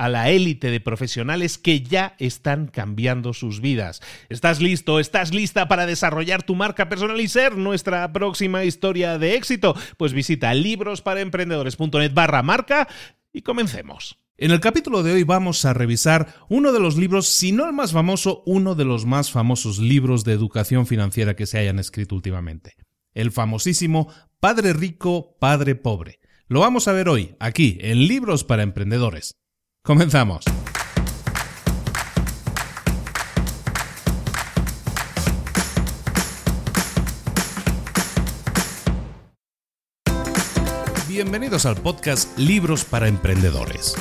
a la élite de profesionales que ya están cambiando sus vidas. ¿Estás listo? ¿Estás lista para desarrollar tu marca personal y ser nuestra próxima historia de éxito? Pues visita librosparaemprendedores.net barra marca y comencemos. En el capítulo de hoy vamos a revisar uno de los libros, si no el más famoso, uno de los más famosos libros de educación financiera que se hayan escrito últimamente. El famosísimo Padre Rico, Padre Pobre. Lo vamos a ver hoy, aquí, en Libros para Emprendedores. Comenzamos. Bienvenidos al podcast Libros para Emprendedores.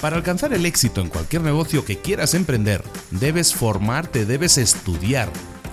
Para alcanzar el éxito en cualquier negocio que quieras emprender, debes formarte, debes estudiar,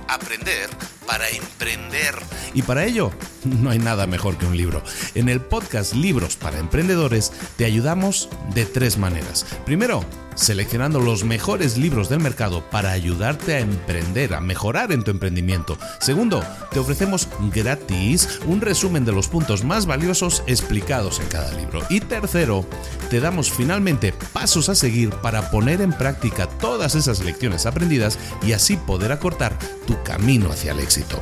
aprender para emprender. Y para ello, no hay nada mejor que un libro. En el podcast Libros para Emprendedores te ayudamos de tres maneras. Primero, seleccionando los mejores libros del mercado para ayudarte a emprender, a mejorar en tu emprendimiento. Segundo, te ofrecemos gratis un resumen de los puntos más valiosos explicados en cada libro. Y tercero, te damos finalmente pasos a seguir para poner en práctica todas esas lecciones aprendidas y así poder acortar tu camino hacia el éxito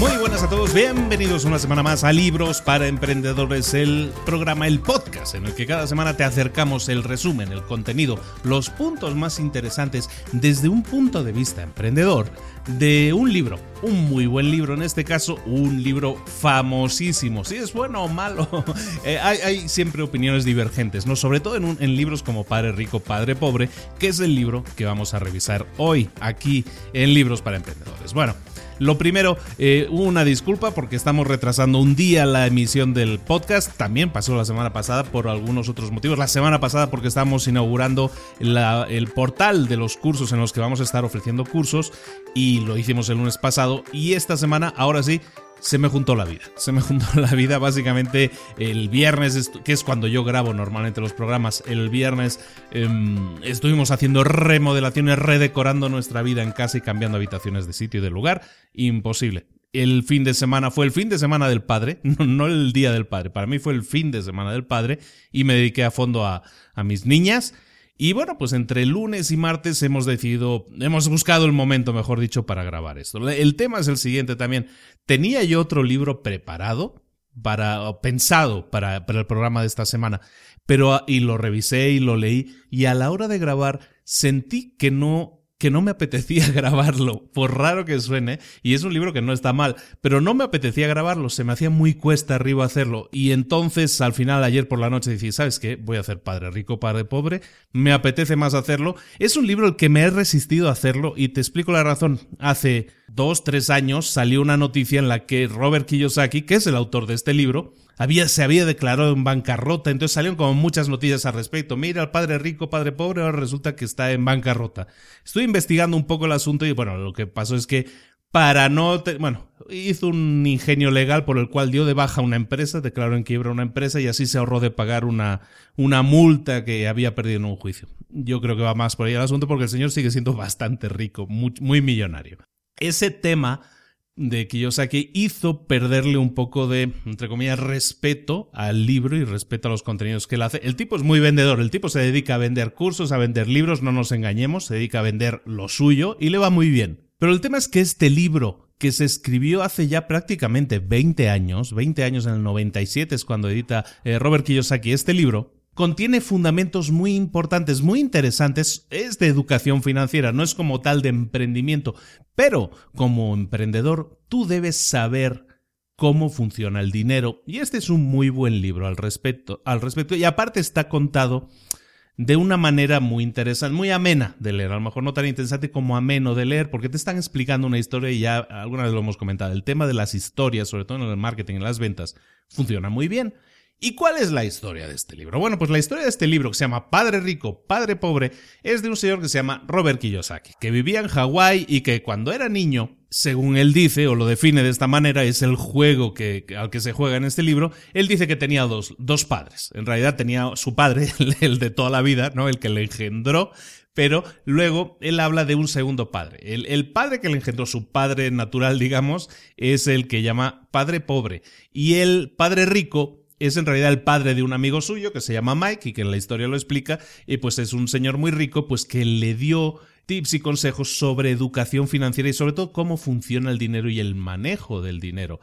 Muy buenas a todos, bienvenidos una semana más a Libros para Emprendedores, el programa, el podcast, en el que cada semana te acercamos el resumen, el contenido, los puntos más interesantes desde un punto de vista emprendedor de un libro, un muy buen libro, en este caso un libro famosísimo. Si es bueno o malo, eh, hay, siempre opiniones divergentes, ¿no? Sobre todo en, libros como Padre Rico, Padre Pobre, que es el libro que vamos a revisar hoy aquí en Libros para Emprendedores. Bueno. Lo primero, eh, una disculpa porque estamos retrasando un día la emisión del podcast. También pasó la semana pasada por algunos otros motivos. La semana pasada porque estamos inaugurando el portal de los cursos en los que vamos a estar ofreciendo cursos y lo hicimos el lunes pasado. Y esta semana, ahora sí, se me juntó la vida. Se me juntó la vida básicamente el viernes, que es cuando yo grabo normalmente los programas. El viernes em, estuvimos haciendo remodelaciones, redecorando nuestra vida en casa y cambiando habitaciones de sitio y de lugar. Imposible. El fin de semana fue el fin de semana del padre, no, el día del padre. Para mí fue el fin de semana del padre y me dediqué a fondo a, a mis niñas y bueno, pues entre lunes y martes hemos decidido, hemos buscado el momento, mejor dicho, para grabar esto. El tema es el siguiente también. Tenía yo otro libro preparado para, pensado para, para el programa de esta semana, pero y lo revisé y lo leí y a la hora de grabar sentí que no que no me apetecía grabarlo, por raro que suene, y es un libro que no está mal, pero no me apetecía grabarlo, se me hacía muy cuesta arriba hacerlo, y entonces al final ayer por la noche dije, ¿sabes qué? Voy a hacer Padre Rico, Padre Pobre, me apetece más hacerlo. Es un libro el que me he resistido a hacerlo, y te explico la razón. Hace dos, tres años salió una noticia en la que Robert Kiyosaki, que es el autor de este libro, había, se había declarado en bancarrota, entonces salieron como muchas noticias al respecto. Mira, el padre rico, padre pobre, ahora resulta que está en bancarrota. Estoy investigando un poco el asunto y bueno, lo que pasó es que para no, bueno, hizo un ingenio legal por el cual dio de baja una empresa, declaró en quiebra una empresa y así se ahorró de pagar una, una multa que había perdido en un juicio. Yo creo que va más por ahí el asunto porque el señor sigue siendo bastante rico, muy millonario. Ese tema de Kiyosaki hizo perderle un poco de, entre comillas, respeto al libro y respeto a los contenidos que él hace. El tipo es muy vendedor, el tipo se dedica a vender cursos, a vender libros, no nos engañemos, se dedica a vender lo suyo y le va muy bien. Pero el tema es que este libro, que se escribió hace ya prácticamente 20 años, 20 años en el 97 es cuando edita eh, Robert Kiyosaki este libro, contiene fundamentos muy importantes, muy interesantes, es de educación financiera, no es como tal de emprendimiento, pero como emprendedor tú debes saber cómo funciona el dinero. Y este es un muy buen libro al respecto, al respecto. Y aparte está contado de una manera muy interesante, muy amena de leer, a lo mejor no tan interesante como ameno de leer, porque te están explicando una historia y ya alguna vez lo hemos comentado, el tema de las historias, sobre todo en el marketing, en las ventas, funciona muy bien. ¿Y cuál es la historia de este libro? Bueno, pues la historia de este libro, que se llama Padre Rico, Padre Pobre, es de un señor que se llama Robert Kiyosaki, que vivía en Hawái y que cuando era niño, según él dice, o lo define de esta manera, es el juego que, al que se juega en este libro, él dice que tenía dos, dos padres. En realidad tenía su padre, el de toda la vida, ¿no? El que le engendró, pero luego él habla de un segundo padre. El, el, padre que le engendró, su padre natural, digamos, es el que llama padre pobre. Y el padre rico es en realidad el padre de un amigo suyo que se llama Mike y que en la historia lo explica, y pues es un señor muy rico, pues que le dio tips y consejos sobre educación financiera y sobre todo cómo funciona el dinero y el manejo del dinero.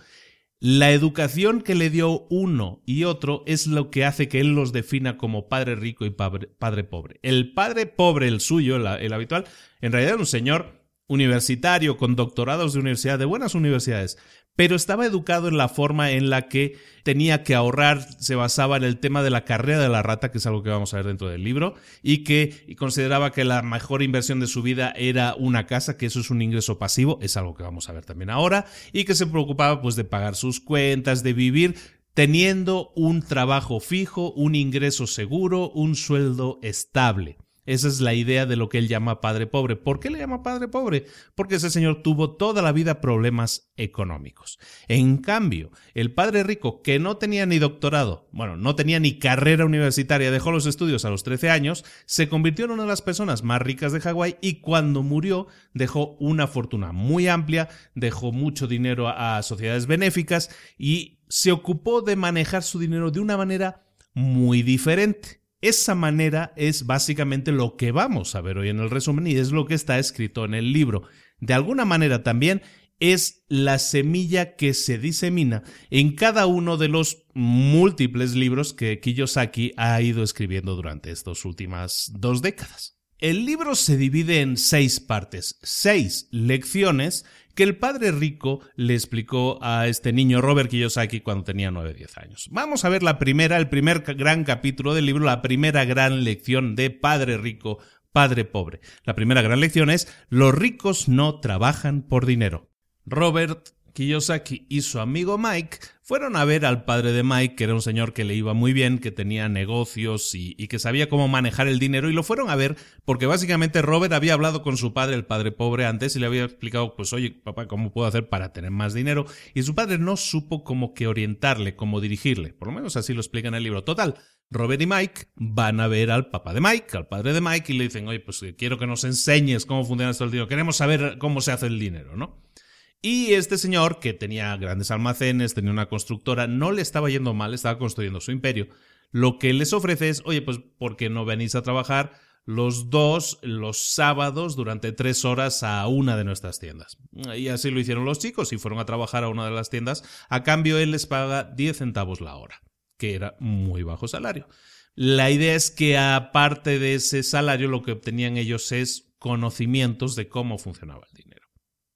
La educación que le dio uno y otro es lo que hace que él los defina como padre rico y padre, pobre. El padre pobre, el suyo, el habitual, en realidad era un señor universitario con doctorados de universidad, de buenas universidades, pero estaba educado en la forma en la que tenía que ahorrar, se basaba en el tema de la carrera de la rata, que es algo que vamos a ver dentro del libro, y que consideraba que la mejor inversión de su vida era una casa, que eso es un ingreso pasivo, es algo que vamos a ver también ahora, y que se preocupaba pues de pagar sus cuentas, de vivir teniendo un trabajo fijo, un ingreso seguro, un sueldo estable. Esa es la idea de lo que él llama padre pobre. ¿Por qué le llama padre pobre? Porque ese señor tuvo toda la vida problemas económicos. En cambio, el padre rico, que no tenía ni doctorado, bueno, no tenía ni carrera universitaria, dejó los estudios a los 13 años, se convirtió en una de las personas más ricas de Hawái y cuando murió dejó una fortuna muy amplia, dejó mucho dinero a sociedades benéficas y se ocupó de manejar su dinero de una manera muy diferente. Esa manera es básicamente lo que vamos a ver hoy en el resumen y es lo que está escrito en el libro. De alguna manera también es la semilla que se disemina en cada uno de los múltiples libros que Kiyosaki ha ido escribiendo durante estas últimas dos décadas. El libro se divide en seis partes, seis lecciones que el padre rico le explicó a este niño Robert Kiyosaki cuando tenía 9 10 años. Vamos a ver la primera, el primer gran capítulo del libro, la primera gran lección de Padre rico, Padre pobre. La primera gran lección es los ricos no trabajan por dinero. Robert Kiyosaki y su amigo Mike fueron a ver al padre de Mike, que era un señor que le iba muy bien, que tenía negocios y, que sabía cómo manejar el dinero, y lo fueron a ver porque básicamente Robert había hablado con su padre, el padre pobre, antes y le había explicado, pues oye, papá, ¿cómo puedo hacer para tener más dinero? Y su padre no supo cómo orientarle, cómo dirigirle, por lo menos así lo explica en el libro. Total, Robert y Mike van a ver al papá de Mike, al padre de Mike, y le dicen, oye, pues quiero que nos enseñes cómo funciona esto el dinero, queremos saber cómo se hace el dinero, ¿no? Y este señor, que tenía grandes almacenes, tenía una constructora, no le estaba yendo mal, estaba construyendo su imperio. Lo que les ofrece es, oye, pues, ¿por qué no venís a trabajar los dos los sábados durante tres horas a una de nuestras tiendas? Y así lo hicieron los chicos y fueron a trabajar a una de las tiendas. A cambio, él les paga 10 centavos la hora, que era muy bajo salario. La idea es que aparte de ese salario, lo que obtenían ellos es conocimientos de cómo funcionaba el dinero.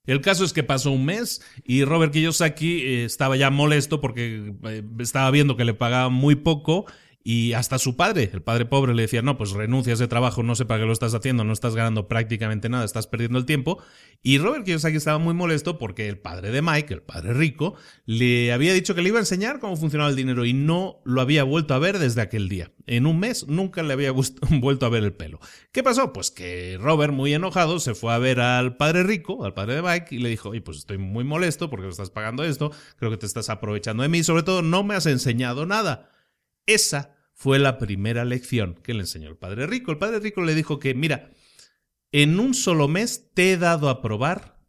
El caso es que pasó un mes y Robert Kiyosaki eh, estaba ya molesto porque eh, estaba viendo que le pagaban muy poco y hasta su padre, el padre pobre, le decía, no, pues renuncia a ese trabajo, no sé para qué lo estás haciendo, no estás ganando prácticamente nada, estás perdiendo el tiempo. Y Robert Kiyosaki estaba muy molesto porque el padre de Mike, el padre rico, le había dicho que le iba a enseñar cómo funcionaba el dinero y no lo había vuelto a ver desde aquel día. En un mes nunca le había vuelto a ver el pelo. ¿Qué pasó? Pues que Robert, muy enojado, se fue a ver al padre rico, al padre de Mike, y le dijo, oye, pues estoy muy molesto porque me estás pagando esto, creo que te estás aprovechando de mí, sobre todo no me has enseñado nada. Esa fue la primera lección que le enseñó el padre rico. El padre rico le dijo que, mira, en un solo mes te he dado a probar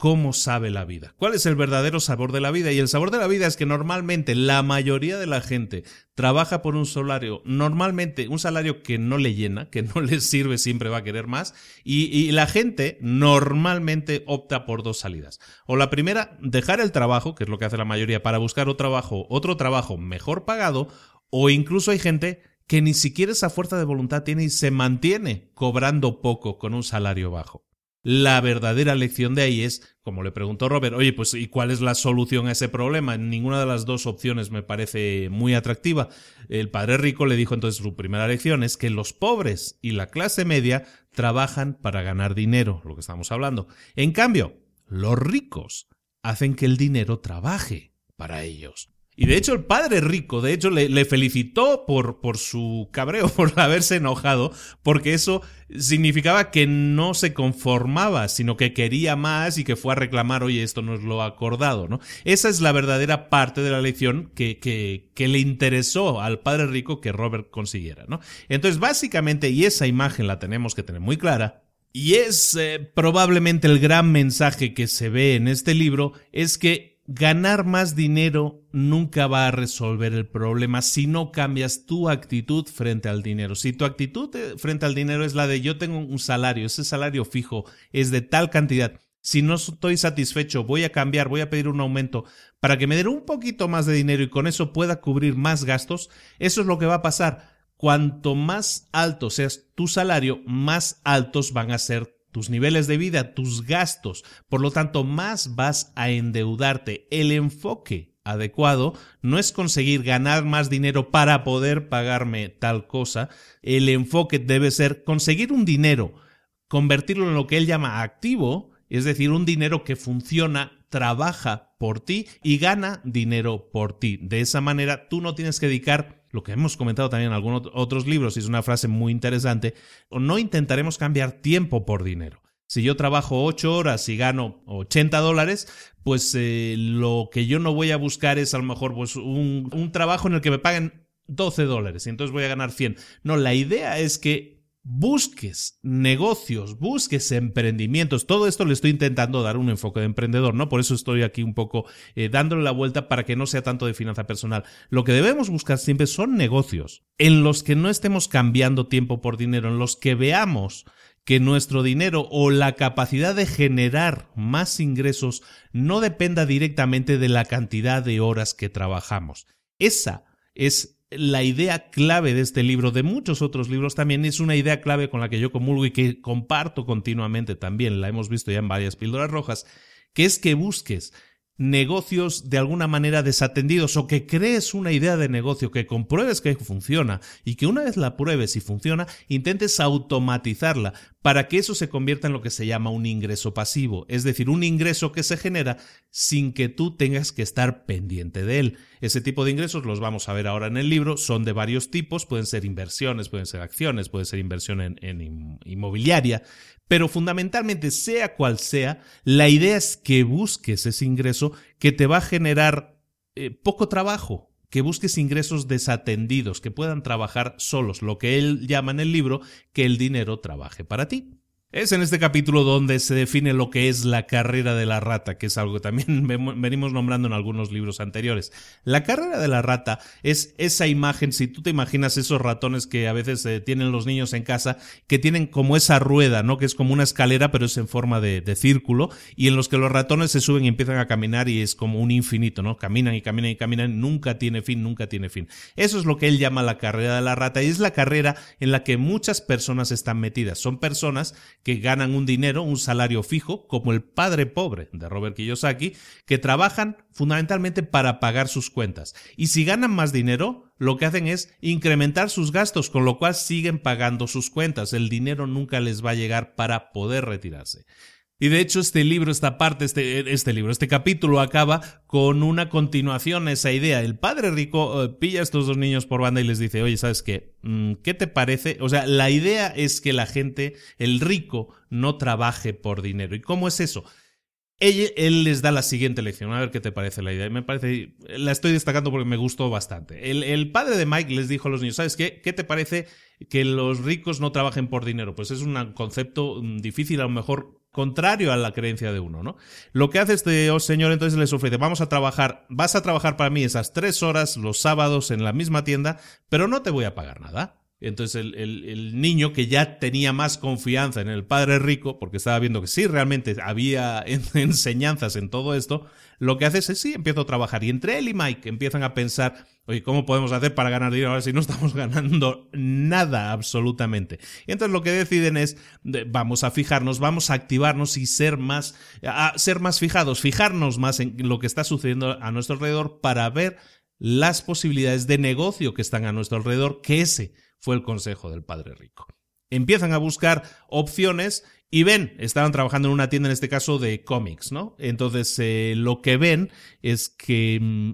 cómo sabe la vida. ¿Cuál es el verdadero sabor de la vida? Y el sabor de la vida es que normalmente la mayoría de la gente trabaja por un salario, normalmente un salario que no le llena, que no le sirve, siempre va a querer más, y, y, la gente normalmente opta por dos salidas. O la primera, dejar el trabajo, que es lo que hace la mayoría, para buscar otro trabajo, otro trabajo mejor pagado, o incluso hay gente que ni siquiera esa fuerza de voluntad tiene y se mantiene cobrando poco con un salario bajo. La verdadera lección de ahí es, como le preguntó Robert, oye, pues ¿y cuál es la solución a ese problema? Ninguna de las dos opciones me parece muy atractiva. El padre rico le dijo entonces su primera lección es que los pobres y la clase media trabajan para ganar dinero, lo que estamos hablando. En cambio, los ricos hacen que el dinero trabaje para ellos. Y de hecho el padre rico, de hecho, le, felicitó por, por su cabreo, por haberse enojado, porque eso significaba que no se conformaba, sino que quería más y que fue a reclamar, oye, esto no es lo acordado, ¿no? Esa es la verdadera parte de la lección que, que, le interesó al padre rico que Robert consiguiera, ¿no? Entonces, básicamente, y esa imagen la tenemos que tener muy clara, y es eh, probablemente el gran mensaje que se ve en este libro, es que ganar más dinero nunca va a resolver el problema si no cambias tu actitud frente al dinero. Si tu actitud eh, frente al dinero es la de yo tengo un salario, ese salario fijo es de tal cantidad, si no estoy satisfecho voy a cambiar, voy a pedir un aumento para que me den un poquito más de dinero y con eso pueda cubrir más gastos, eso es lo que va a pasar. Cuanto más alto seas tu salario, más altos van a ser tus niveles de vida, tus gastos. Por lo tanto, más vas a endeudarte. El enfoque adecuado no es conseguir ganar más dinero para poder pagarme tal cosa. El enfoque debe ser conseguir un dinero, convertirlo en lo que él llama activo, es decir, un dinero que funciona, trabaja por ti y gana dinero por ti. De esa manera, tú no tienes que dedicar lo que hemos comentado también en algunos otros libros, y es una frase muy interesante, no intentaremos cambiar tiempo por dinero. Si yo trabajo 8 horas y gano 80 dólares, pues eh, lo que yo no voy a buscar es a lo mejor pues, un, un trabajo en el que me paguen 12 dólares y entonces voy a ganar 100. No, la idea es que busques negocios, busques emprendimientos. Todo esto le estoy intentando dar un enfoque de emprendedor, ¿no? Por eso estoy aquí un poco eh, dándole la vuelta para que no sea tanto de finanza personal. Lo que debemos buscar siempre son negocios en los que no estemos cambiando tiempo por dinero, en los que veamos que nuestro dinero o la capacidad de generar más ingresos no dependa directamente de la cantidad de horas que trabajamos. Esa es la idea clave de este libro, de muchos otros libros también, es una idea clave con la que yo comulgo y que comparto continuamente también, la hemos visto ya en varias píldoras rojas, que es que busques negocios de alguna manera desatendidos o que crees una idea de negocio, que compruebes que funciona y que una vez la pruebes y funciona, intentes automatizarla para que eso se convierta en lo que se llama un ingreso pasivo, es decir, un ingreso que se genera sin que tú tengas que estar pendiente de él. Ese tipo de ingresos los vamos a ver ahora en el libro, son de varios tipos, pueden ser inversiones, pueden ser acciones, puede ser inversión en, inmobiliaria, pero fundamentalmente, sea cual sea, la idea es que busques ese ingreso que te va a generar eh, poco trabajo, que busques ingresos desatendidos, que puedan trabajar solos, lo que él llama en el libro, que el dinero trabaje para ti. Es en este capítulo donde se define lo que es la carrera de la rata, que es algo que también venimos nombrando en algunos libros anteriores. La carrera de la rata es esa imagen, si tú te imaginas esos ratones que a veces eh, tienen los niños en casa, que tienen como esa rueda, ¿no? Que es como una escalera, pero es en forma de, de círculo, y en los que los ratones se suben y empiezan a caminar y es como un infinito, ¿no? Caminan y caminan y caminan, nunca tiene fin, nunca tiene fin. Eso es lo que él llama la carrera de la rata, y es la carrera en la que muchas personas están metidas. Son personas que ganan un dinero, un salario fijo, como el padre pobre de Robert Kiyosaki, que trabajan fundamentalmente para pagar sus cuentas. Y si ganan más dinero, lo que hacen es incrementar sus gastos, con lo cual siguen pagando sus cuentas. El dinero nunca les va a llegar para poder retirarse. Y de hecho este libro, esta parte, este, este libro, este capítulo acaba con una continuación a esa idea. El padre rico eh, pilla a estos dos niños por banda y les dice, oye, ¿sabes qué? Mm, ¿Qué te parece? O sea, la idea es que la gente, el rico, no trabaje por dinero. ¿Y cómo es eso? Él, les da la siguiente lección, a ver qué te parece la idea. Me parece, la estoy destacando porque me gustó bastante. El, el, padre de Mike les dijo a los niños, ¿sabes qué? ¿Qué te parece que los ricos no trabajen por dinero? Pues es un concepto mm, difícil, a lo mejor contrario a la creencia de uno, ¿no? Lo que hace este señor entonces les ofrece, vamos a trabajar, vas a trabajar para mí esas tres horas los sábados en la misma tienda, pero no te voy a pagar nada. Entonces el, el, niño que ya tenía más confianza en el padre rico, porque estaba viendo que sí realmente había enseñanzas en todo esto, lo que hace es sí, empiezo a trabajar. Y entre él y Mike empiezan a pensar, oye, ¿cómo podemos hacer para ganar dinero ahora si no estamos ganando nada absolutamente? Y entonces lo que deciden es, vamos a fijarnos, vamos a activarnos y ser más, a ser más fijados, fijarnos más en lo que está sucediendo a nuestro alrededor para ver las posibilidades de negocio que están a nuestro alrededor, que ese fue el consejo del padre rico. Empiezan a buscar opciones y ven, estaban trabajando en una tienda, en este caso, de cómics, ¿no? Entonces, eh, lo que ven es que mm,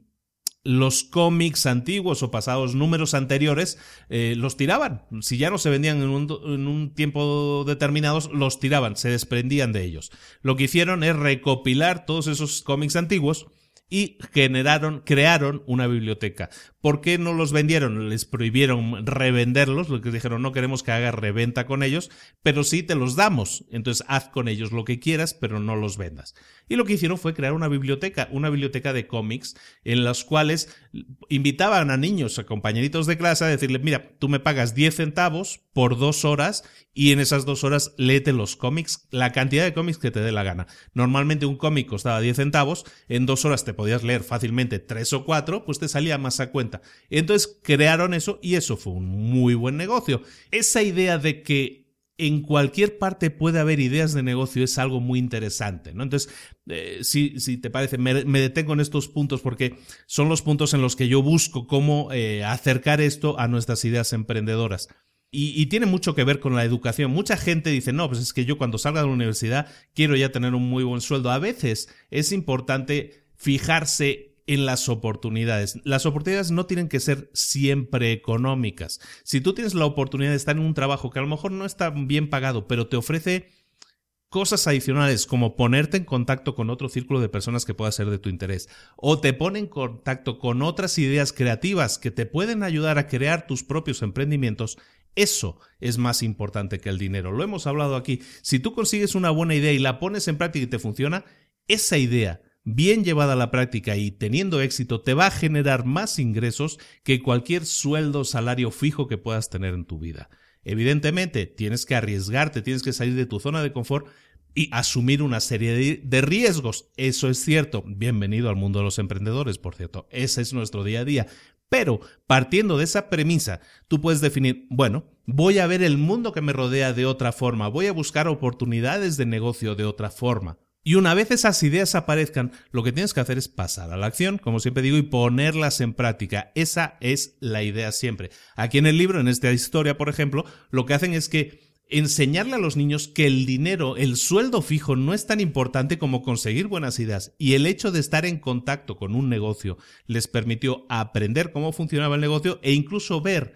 los cómics antiguos o pasados números anteriores eh, los tiraban. Si ya no se vendían en un, en un, tiempo determinado, los tiraban, se desprendían de ellos. Lo que hicieron es recopilar todos esos cómics antiguos y generaron, crearon una biblioteca. ¿Por qué no los vendieron? Les prohibieron revenderlos, lo que dijeron no queremos que hagas reventa con ellos, pero sí te los damos. Entonces haz con ellos lo que quieras, pero no los vendas. Y lo que hicieron fue crear una biblioteca, una biblioteca de cómics en las cuales invitaban a niños, a compañeritos de clase a decirle, mira, tú me pagas 10 centavos por dos horas y en esas dos horas léete los cómics, la cantidad de cómics que te dé la gana. Normalmente un cómic costaba 10 centavos, en dos horas te podías leer fácilmente tres o cuatro, pues te salía más a cuenta. Entonces crearon eso y eso fue un muy buen negocio. Esa idea de que en cualquier parte puede haber ideas de negocio es algo muy interesante, ¿no? Entonces, eh, si, te parece, me, detengo en estos puntos porque son los puntos en los que yo busco cómo eh, acercar esto a nuestras ideas emprendedoras. Y, tiene mucho que ver con la educación. Mucha gente dice, no, pues es que yo cuando salga de la universidad quiero ya tener un muy buen sueldo. A veces es importante fijarse en las oportunidades. Las oportunidades no tienen que ser siempre económicas. Si tú tienes la oportunidad de estar en un trabajo que a lo mejor no está bien pagado, pero te ofrece cosas adicionales como ponerte en contacto con otro círculo de personas que pueda ser de tu interés o te pone en contacto con otras ideas creativas que te pueden ayudar a crear tus propios emprendimientos, eso es más importante que el dinero. Lo hemos hablado aquí. Si tú consigues una buena idea y la pones en práctica y te funciona, esa idea bien llevada a la práctica y teniendo éxito te va a generar más ingresos que cualquier sueldo o salario fijo que puedas tener en tu vida. Evidentemente, tienes que arriesgarte, tienes que salir de tu zona de confort y asumir una serie de, riesgos. Eso es cierto. Bienvenido al mundo de los emprendedores, por cierto. Ese es nuestro día a día. Pero partiendo de esa premisa, tú puedes definir, bueno, voy a ver el mundo que me rodea de otra forma, voy a buscar oportunidades de negocio de otra forma. Y una vez esas ideas aparezcan, lo que tienes que hacer es pasar a la acción, como siempre digo, y ponerlas en práctica. Esa es la idea siempre. Aquí en el libro, en esta historia, por ejemplo, lo que hacen es que enseñarle a los niños que el dinero, el sueldo fijo no es tan importante como conseguir buenas ideas y el hecho de estar en contacto con un negocio les permitió aprender cómo funcionaba el negocio e incluso ver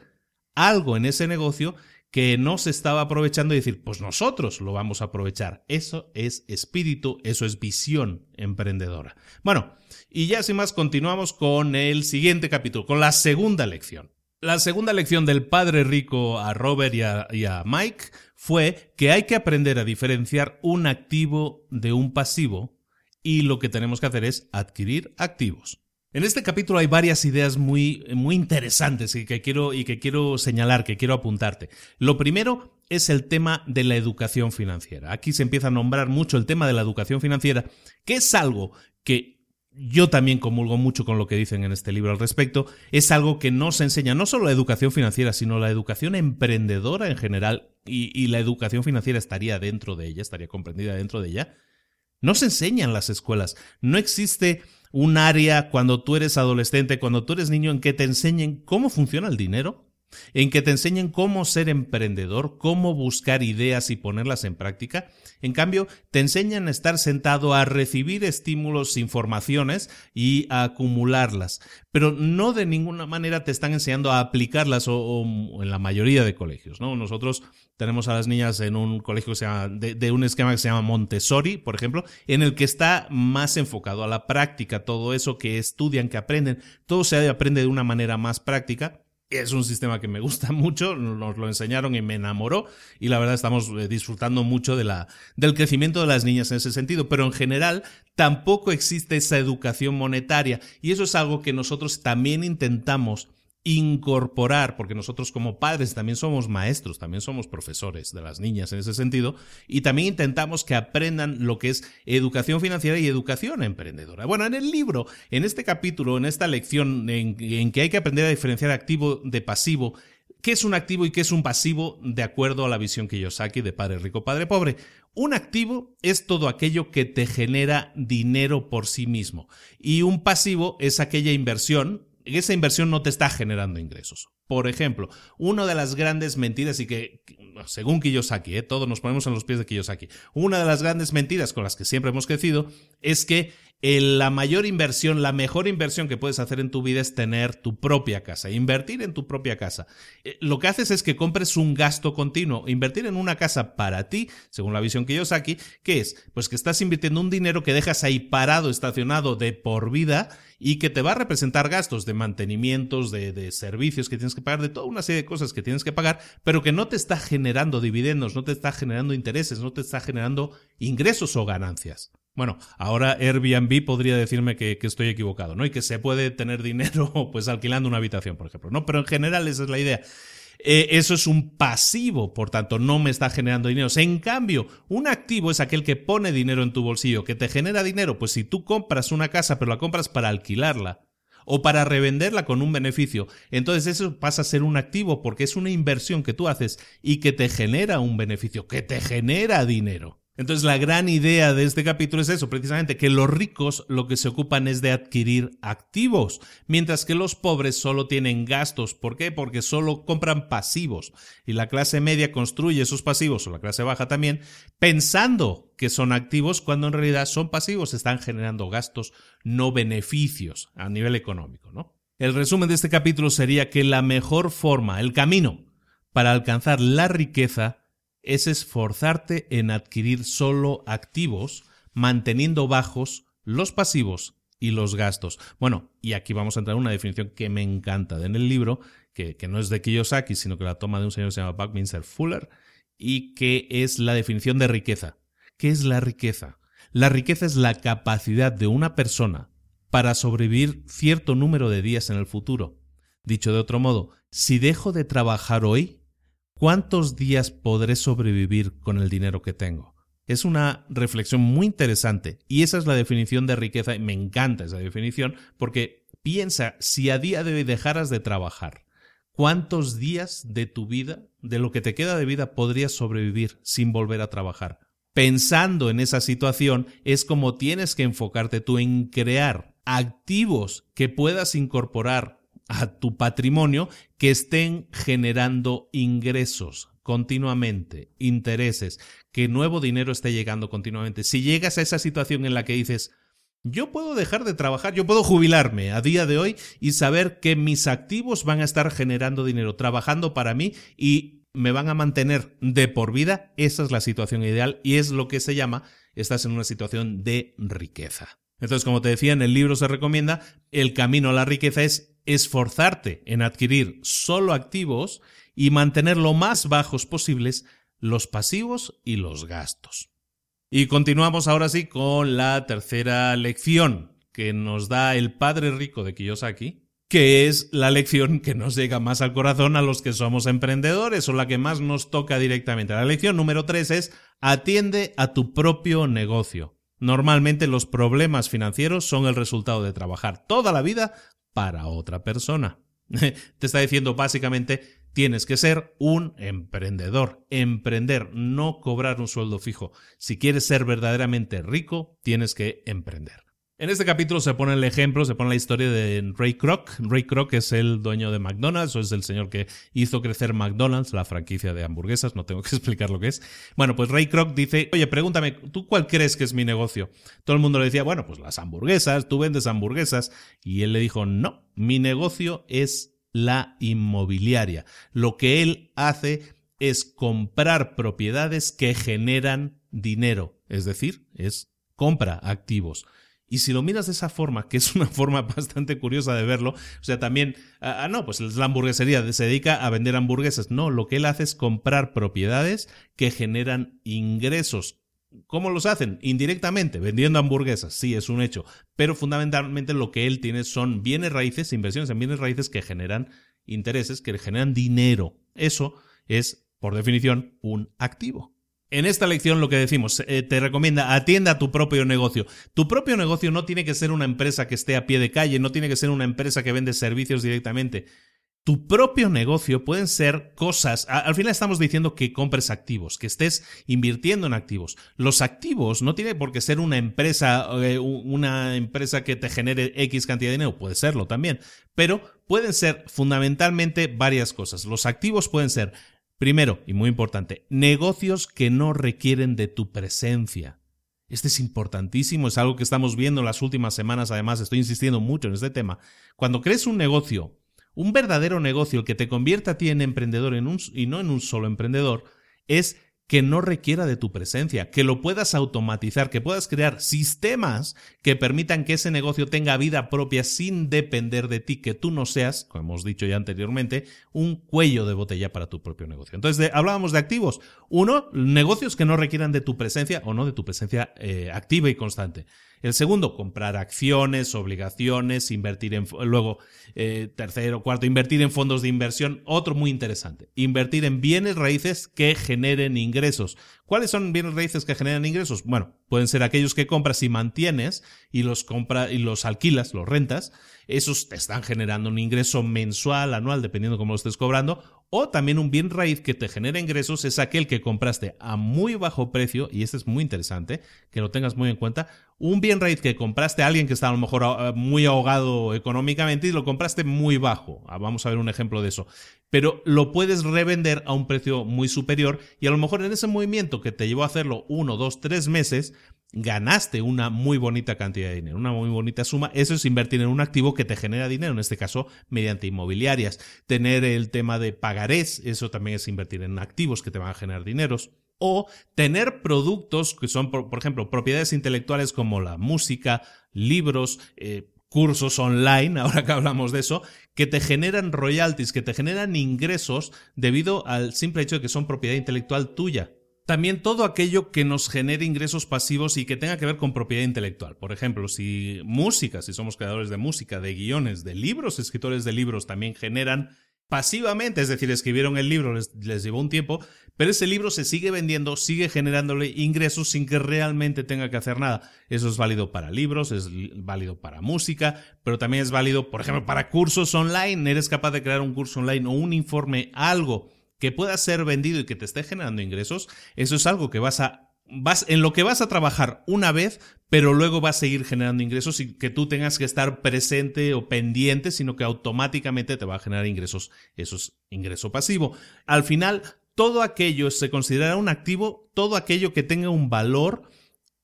algo en ese negocio que no se estaba aprovechando y decir, pues nosotros lo vamos a aprovechar. Eso es espíritu, eso es visión emprendedora. Bueno, y ya sin más continuamos con el siguiente capítulo, con la segunda lección. La segunda lección del padre rico a Robert y a, y a Mike fue que hay que aprender a diferenciar un activo de un pasivo y lo que tenemos que hacer es adquirir activos. En este capítulo hay varias ideas muy, muy interesantes y que, quiero, y que quiero señalar, que quiero apuntarte. Lo primero es el tema de la educación financiera. Aquí se empieza a nombrar mucho el tema de la educación financiera, que es algo que yo también comulgo mucho con lo que dicen en este libro al respecto, es algo que no se enseña no solo la educación financiera, sino la educación emprendedora en general y, la educación financiera estaría dentro de ella, estaría comprendida dentro de ella, no se enseñan las escuelas. No existe un área cuando tú eres adolescente, cuando tú eres niño, en que te enseñen cómo funciona el dinero, en que te enseñen cómo ser emprendedor, cómo buscar ideas y ponerlas en práctica. En cambio, te enseñan a estar sentado a recibir estímulos, informaciones y a acumularlas, pero no de ninguna manera te están enseñando a aplicarlas o, en la mayoría de colegios. ¿no? Nosotros tenemos a las niñas en un colegio que se llama, de, de un esquema que se llama Montessori, por ejemplo, en el que está más enfocado a la práctica, todo eso que estudian, que aprenden, todo se aprende de una manera más práctica es un sistema que me gusta mucho, nos lo enseñaron y me enamoró y la verdad estamos eh, disfrutando mucho del crecimiento de las niñas en ese sentido, pero en general tampoco existe esa educación monetaria y eso es algo que nosotros también intentamos incorporar, porque nosotros como padres también somos maestros, también somos profesores de las niñas en ese sentido, y también intentamos que aprendan lo que es educación financiera y educación emprendedora. Bueno, en el libro, en este capítulo, en esta lección en, que hay que aprender a diferenciar activo de pasivo, qué es un activo y qué es un pasivo de acuerdo a la visión que yo saque de padre rico, padre pobre. Un activo es todo aquello que te genera dinero por sí mismo y un pasivo es aquella inversión esa inversión no te está generando ingresos. Por ejemplo, una de las grandes mentiras y que, según Kiyosaki, ¿eh? todos nos ponemos en los pies de Kiyosaki, una de las grandes mentiras con las que siempre hemos crecido es que la mayor inversión, la mejor inversión que puedes hacer en tu vida es tener tu propia casa, invertir en tu propia casa. Eh, lo que haces es que compres un gasto continuo, invertir en una casa para ti, según la visión que yo saqué, ¿qué es? Pues que estás invirtiendo un dinero que dejas ahí parado, estacionado de por vida y que te va a representar gastos de mantenimientos, de, de servicios que tienes que pagar, de toda una serie de cosas que tienes que pagar, pero que no te está generando dividendos, no te está generando intereses, no te está generando ingresos o ganancias. Bueno, ahora Airbnb podría decirme que, estoy equivocado, ¿no? Y que se puede tener dinero pues alquilando una habitación, por ejemplo, ¿no? Pero en general esa es la idea. Eh, eso es un pasivo, por tanto, no me está generando dinero. En cambio, un activo es aquel que pone dinero en tu bolsillo, que te genera dinero. Pues si tú compras una casa, pero la compras para alquilarla o para revenderla con un beneficio, entonces eso pasa a ser un activo porque es una inversión que tú haces y que te genera un beneficio, que te genera dinero. Entonces la gran idea de este capítulo es eso, precisamente, que los ricos lo que se ocupan es de adquirir activos, mientras que los pobres solo tienen gastos. ¿Por qué? Porque solo compran pasivos. Y la clase media construye esos pasivos, o la clase baja también, pensando que son activos cuando en realidad son pasivos, están generando gastos, no beneficios a nivel económico, ¿no? El resumen de este capítulo sería que la mejor forma, el camino para alcanzar la riqueza es esforzarte en adquirir solo activos, manteniendo bajos los pasivos y los gastos. Bueno, y aquí vamos a entrar en una definición que me encanta en el libro, que, no es de Kiyosaki, sino que la toma de un señor que se llama Buckminster Fuller, y que es la definición de riqueza. ¿Qué es la riqueza? La riqueza es la capacidad de una persona para sobrevivir cierto número de días en el futuro. Dicho de otro modo, si dejo de trabajar hoy, ¿Cuántos días podré sobrevivir con el dinero que tengo? Es una reflexión muy interesante y esa es la definición de riqueza y me encanta esa definición porque piensa si a día de hoy dejaras de trabajar, ¿cuántos días de tu vida, de lo que te queda de vida, podrías sobrevivir sin volver a trabajar? Pensando en esa situación es como tienes que enfocarte tú en crear activos que puedas incorporar a tu patrimonio que estén generando ingresos continuamente, intereses, que nuevo dinero esté llegando continuamente. Si llegas a esa situación en la que dices, yo puedo dejar de trabajar, yo puedo jubilarme a día de hoy y saber que mis activos van a estar generando dinero, trabajando para mí y me van a mantener de por vida, esa es la situación ideal y es lo que se llama, estás en una situación de riqueza. Entonces, como te decía, en el libro se recomienda, el camino a la riqueza es esforzarte en adquirir solo activos y mantener lo más bajos posibles los pasivos y los gastos. Y continuamos ahora sí con la tercera lección que nos da el padre rico de Kiyosaki, que es la lección que nos llega más al corazón a los que somos emprendedores o la que más nos toca directamente. La lección número tres es atiende a tu propio negocio. Normalmente los problemas financieros son el resultado de trabajar toda la vida para otra persona. Te está diciendo básicamente, tienes que ser un emprendedor. Emprender, no cobrar un sueldo fijo. Si quieres ser verdaderamente rico, tienes que emprender. En este capítulo se pone el ejemplo, se pone la historia de Ray Kroc. Ray Kroc es el dueño de McDonald's, o es el señor que hizo crecer McDonald's, la franquicia de hamburguesas, no tengo que explicar lo que es. Bueno, pues Ray Kroc dice, oye, pregúntame, ¿tú cuál crees que es mi negocio? Todo el mundo le decía, bueno, pues las hamburguesas, tú vendes hamburguesas. Y él le dijo, no, mi negocio es la inmobiliaria. Lo que él hace es comprar propiedades que generan dinero, es decir, es compra activos. Y si lo miras de esa forma, que es una forma bastante curiosa de verlo, o sea, también, ah, ah no, pues la hamburguesería se dedica a vender hamburguesas. No, lo que él hace es comprar propiedades que generan ingresos. ¿Cómo los hacen? Indirectamente, vendiendo hamburguesas, sí, es un hecho. Pero fundamentalmente lo que él tiene son bienes raíces, inversiones en bienes raíces que generan intereses, que generan dinero. Eso es, por definición, un activo. En esta lección lo que decimos, eh, te recomienda atienda a tu propio negocio. Tu propio negocio no tiene que ser una empresa que esté a pie de calle, no tiene que ser una empresa que vende servicios directamente. Tu propio negocio pueden ser cosas, al final estamos diciendo que compres activos, que estés invirtiendo en activos. Los activos no tiene por qué ser una empresa, eh, una empresa que te genere X cantidad de dinero, puede serlo también, pero pueden ser fundamentalmente varias cosas. Los activos pueden ser Primero, y muy importante, negocios que no requieren de tu presencia. Este es importantísimo, es algo que estamos viendo en las últimas semanas, además estoy insistiendo mucho en este tema. Cuando crees un negocio, un verdadero negocio, el que te convierta a ti en emprendedor en un, y no en un solo emprendedor, es que no requiera de tu presencia, que lo puedas automatizar, que puedas crear sistemas que permitan que ese negocio tenga vida propia sin depender de ti, que tú no seas, como hemos dicho ya anteriormente, un cuello de botella para tu propio negocio. Entonces, hablábamos de activos. Uno, negocios que no requieran de tu presencia o no de tu presencia eh, activa y constante. El segundo, comprar acciones, obligaciones, invertir en... Luego, eh, tercero, cuarto, invertir en fondos de inversión. Otro muy interesante, invertir en bienes raíces que generen ingresos. ¿Cuáles son bienes raíces que generan ingresos? Bueno, pueden ser aquellos que compras y mantienes y los compra y los alquilas, los rentas. Esos te están generando un ingreso mensual, anual, dependiendo cómo lo estés cobrando. O también un bien raíz que te genera ingresos es aquel que compraste a muy bajo precio, y este es muy interesante, que lo tengas muy en cuenta. Un bien raíz que compraste a alguien que está a lo mejor ah, muy ahogado económicamente y lo compraste muy bajo. Ah, vamos a ver un ejemplo de eso. Pero lo puedes revender a un precio muy superior y a lo mejor en ese movimiento que te llevó a hacerlo uno, dos, tres meses, ganaste una muy bonita cantidad de dinero, una muy bonita suma. Eso es invertir en un activo que te genera dinero, en este caso mediante inmobiliarias. Tener el tema de pagarés, eso también es invertir en activos que te van a generar dineros. O tener productos que son, por, ejemplo, propiedades intelectuales como la música, libros, eh, cursos online, ahora que hablamos de eso, que te generan royalties, que te generan ingresos debido al simple hecho de que son propiedad intelectual tuya. También todo aquello que nos genere ingresos pasivos y que tenga que ver con propiedad intelectual. Por ejemplo, si música, si somos creadores de música, de guiones, de libros, escritores de libros también generan pasivamente, es decir, escribieron el libro, les, llevó un tiempo, pero ese libro se sigue vendiendo, sigue generándole ingresos sin que realmente tenga que hacer nada. Eso es válido para libros, es válido para música, pero también es válido, por ejemplo, para cursos online. Eres capaz de crear un curso online o un informe, algo que pueda ser vendido y que te esté generando ingresos, eso es algo que vas a vas en lo que vas a trabajar una vez, pero luego vas a seguir generando ingresos y que tú tengas que estar presente o pendiente, sino que automáticamente te va a generar ingresos, eso es ingreso pasivo. Al final, todo aquello se considera un activo, todo aquello que tenga un valor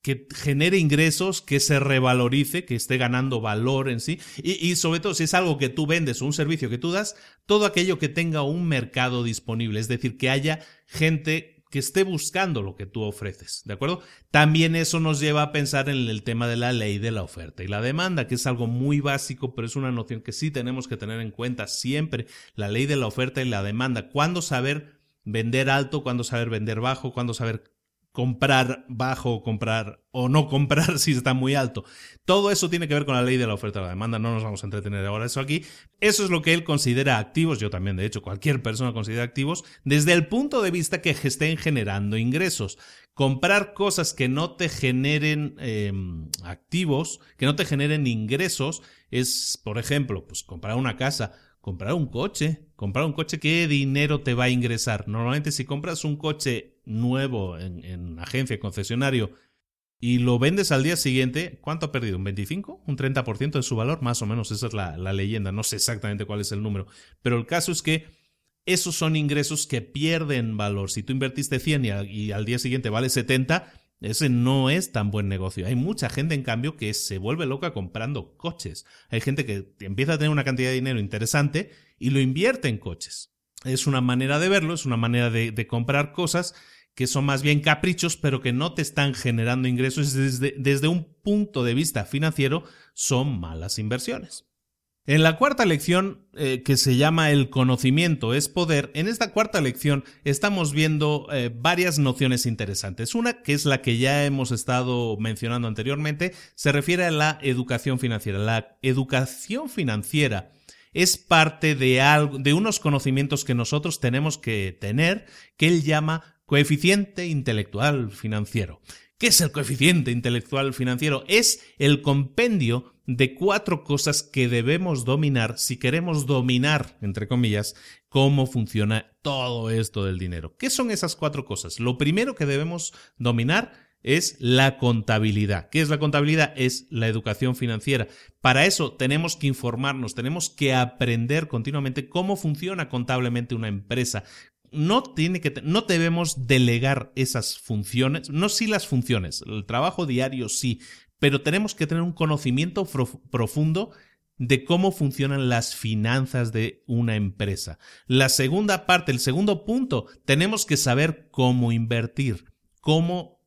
que genere ingresos, que se revalorice, que esté ganando valor en sí. Y, sobre todo, si es algo que tú vendes o un servicio que tú das, todo aquello que tenga un mercado disponible, es decir, que haya gente que esté buscando lo que tú ofreces, ¿de acuerdo? También eso nos lleva a pensar en el tema de la ley de la oferta y la demanda, que es algo muy básico, pero es una noción que sí tenemos que tener en cuenta siempre, la ley de la oferta y la demanda. ¿Cuándo saber vender alto? ¿Cuándo saber vender bajo? ¿Cuándo saber comprar bajo, comprar o no comprar si está muy alto. Todo eso tiene que ver con la ley de la oferta y la demanda, no nos vamos a entretener ahora eso aquí. Eso es lo que él considera activos, yo también, de hecho, cualquier persona considera activos, desde el punto de vista que estén generando ingresos. Comprar cosas que no te generen em, activos, que no te generen ingresos, es, por ejemplo, pues comprar una casa, comprar un coche. Comprar un coche, ¿qué dinero te va a ingresar? Normalmente si compras un coche nuevo en, en agencia, concesionario, y lo vendes al día siguiente, ¿cuánto ha perdido? ¿Un 25? ¿Un 30% de su valor? Más o menos, esa es la, leyenda. No sé exactamente cuál es el número. Pero el caso es que esos son ingresos que pierden valor. Si tú invertiste 100 y al, y al día siguiente vale 70, ese no es tan buen negocio. Hay mucha gente, en cambio, que se vuelve loca comprando coches. Hay gente que empieza a tener una cantidad de dinero interesante y lo invierte en coches. Es una manera de verlo, es una manera de, comprar cosas que son más bien caprichos, pero que no te están generando ingresos desde, desde un punto de vista financiero, son malas inversiones. En la cuarta lección, eh, que se llama El conocimiento es poder, en esta cuarta lección estamos viendo eh, varias nociones interesantes. Una, que es la que ya hemos estado mencionando anteriormente, se refiere a la educación financiera. La educación financiera es parte de, de unos conocimientos que nosotros tenemos que tener, que él llama Coeficiente intelectual financiero. ¿Qué es el coeficiente intelectual financiero? Es el compendio de cuatro cosas que debemos dominar si queremos dominar, entre comillas, cómo funciona todo esto del dinero. ¿Qué son esas cuatro cosas? Lo primero que debemos dominar es la contabilidad. ¿Qué es la contabilidad? Es la educación financiera. Para eso tenemos que informarnos, tenemos que aprender continuamente cómo funciona contablemente una empresa, no tiene que no debemos delegar esas funciones, no sí las funciones, el trabajo diario sí, pero tenemos que tener un conocimiento profundo de cómo funcionan las finanzas de una empresa. La segunda parte, el segundo punto, tenemos que saber cómo invertir, cómo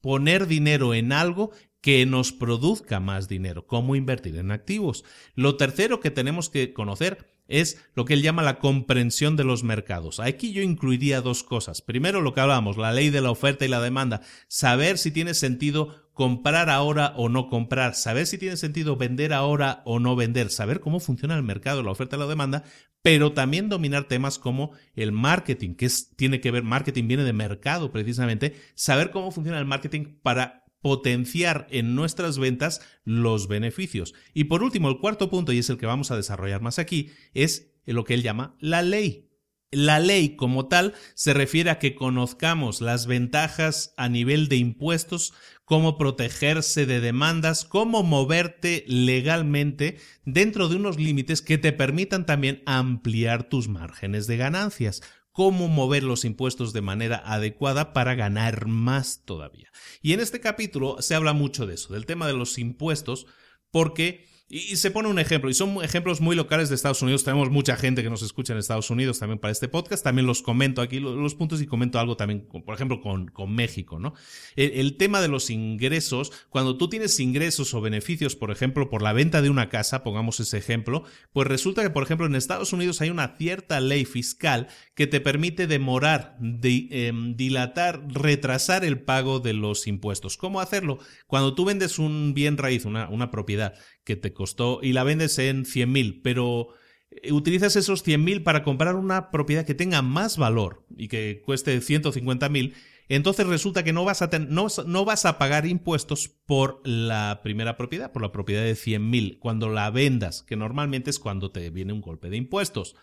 poner dinero en algo que nos produzca más dinero, cómo invertir en activos. Lo tercero que tenemos que conocer es lo que él llama la comprensión de los mercados. Aquí yo incluiría dos cosas. Primero lo que hablábamos, la ley de la oferta y la demanda. Saber si tiene sentido comprar ahora o no comprar, saber si tiene sentido vender ahora o no vender, saber cómo funciona el mercado, la oferta y la demanda, pero también dominar temas como el marketing, que es, tiene que ver, marketing viene de mercado precisamente, saber cómo funciona el marketing para potenciar en nuestras ventas los beneficios. Y por último, el cuarto punto, y es el que vamos a desarrollar más aquí, es lo que él llama la ley. La ley como tal se refiere a que conozcamos las ventajas a nivel de impuestos, cómo protegerse de demandas, cómo moverte legalmente dentro de unos límites que te permitan también ampliar tus márgenes de ganancias cómo mover los impuestos de manera adecuada para ganar más todavía. Y en este capítulo se habla mucho de eso, del tema de los impuestos, porque y, se pone un ejemplo, y son ejemplos muy locales de Estados Unidos. Tenemos mucha gente que nos escucha en Estados Unidos también para este podcast. También los comento aquí los, puntos y comento algo también, por ejemplo, con, con México, ¿no? El, tema de los ingresos, cuando tú tienes ingresos o beneficios, por ejemplo, por la venta de una casa, pongamos ese ejemplo, pues resulta que, por ejemplo, en Estados Unidos hay una cierta ley fiscal que te permite demorar, em, dilatar, retrasar el pago de los impuestos. ¿Cómo hacerlo? Cuando tú vendes un bien raíz, una, una propiedad, que te costó y la vendes en 100.000, pero eh, utilizas esos 100.000 para comprar una propiedad que tenga más valor y que cueste 150.000, entonces resulta que no vas, a no, vas a pagar impuestos por la primera propiedad, por la propiedad de 100.000, cuando la vendas, que normalmente es cuando te viene un golpe de impuestos.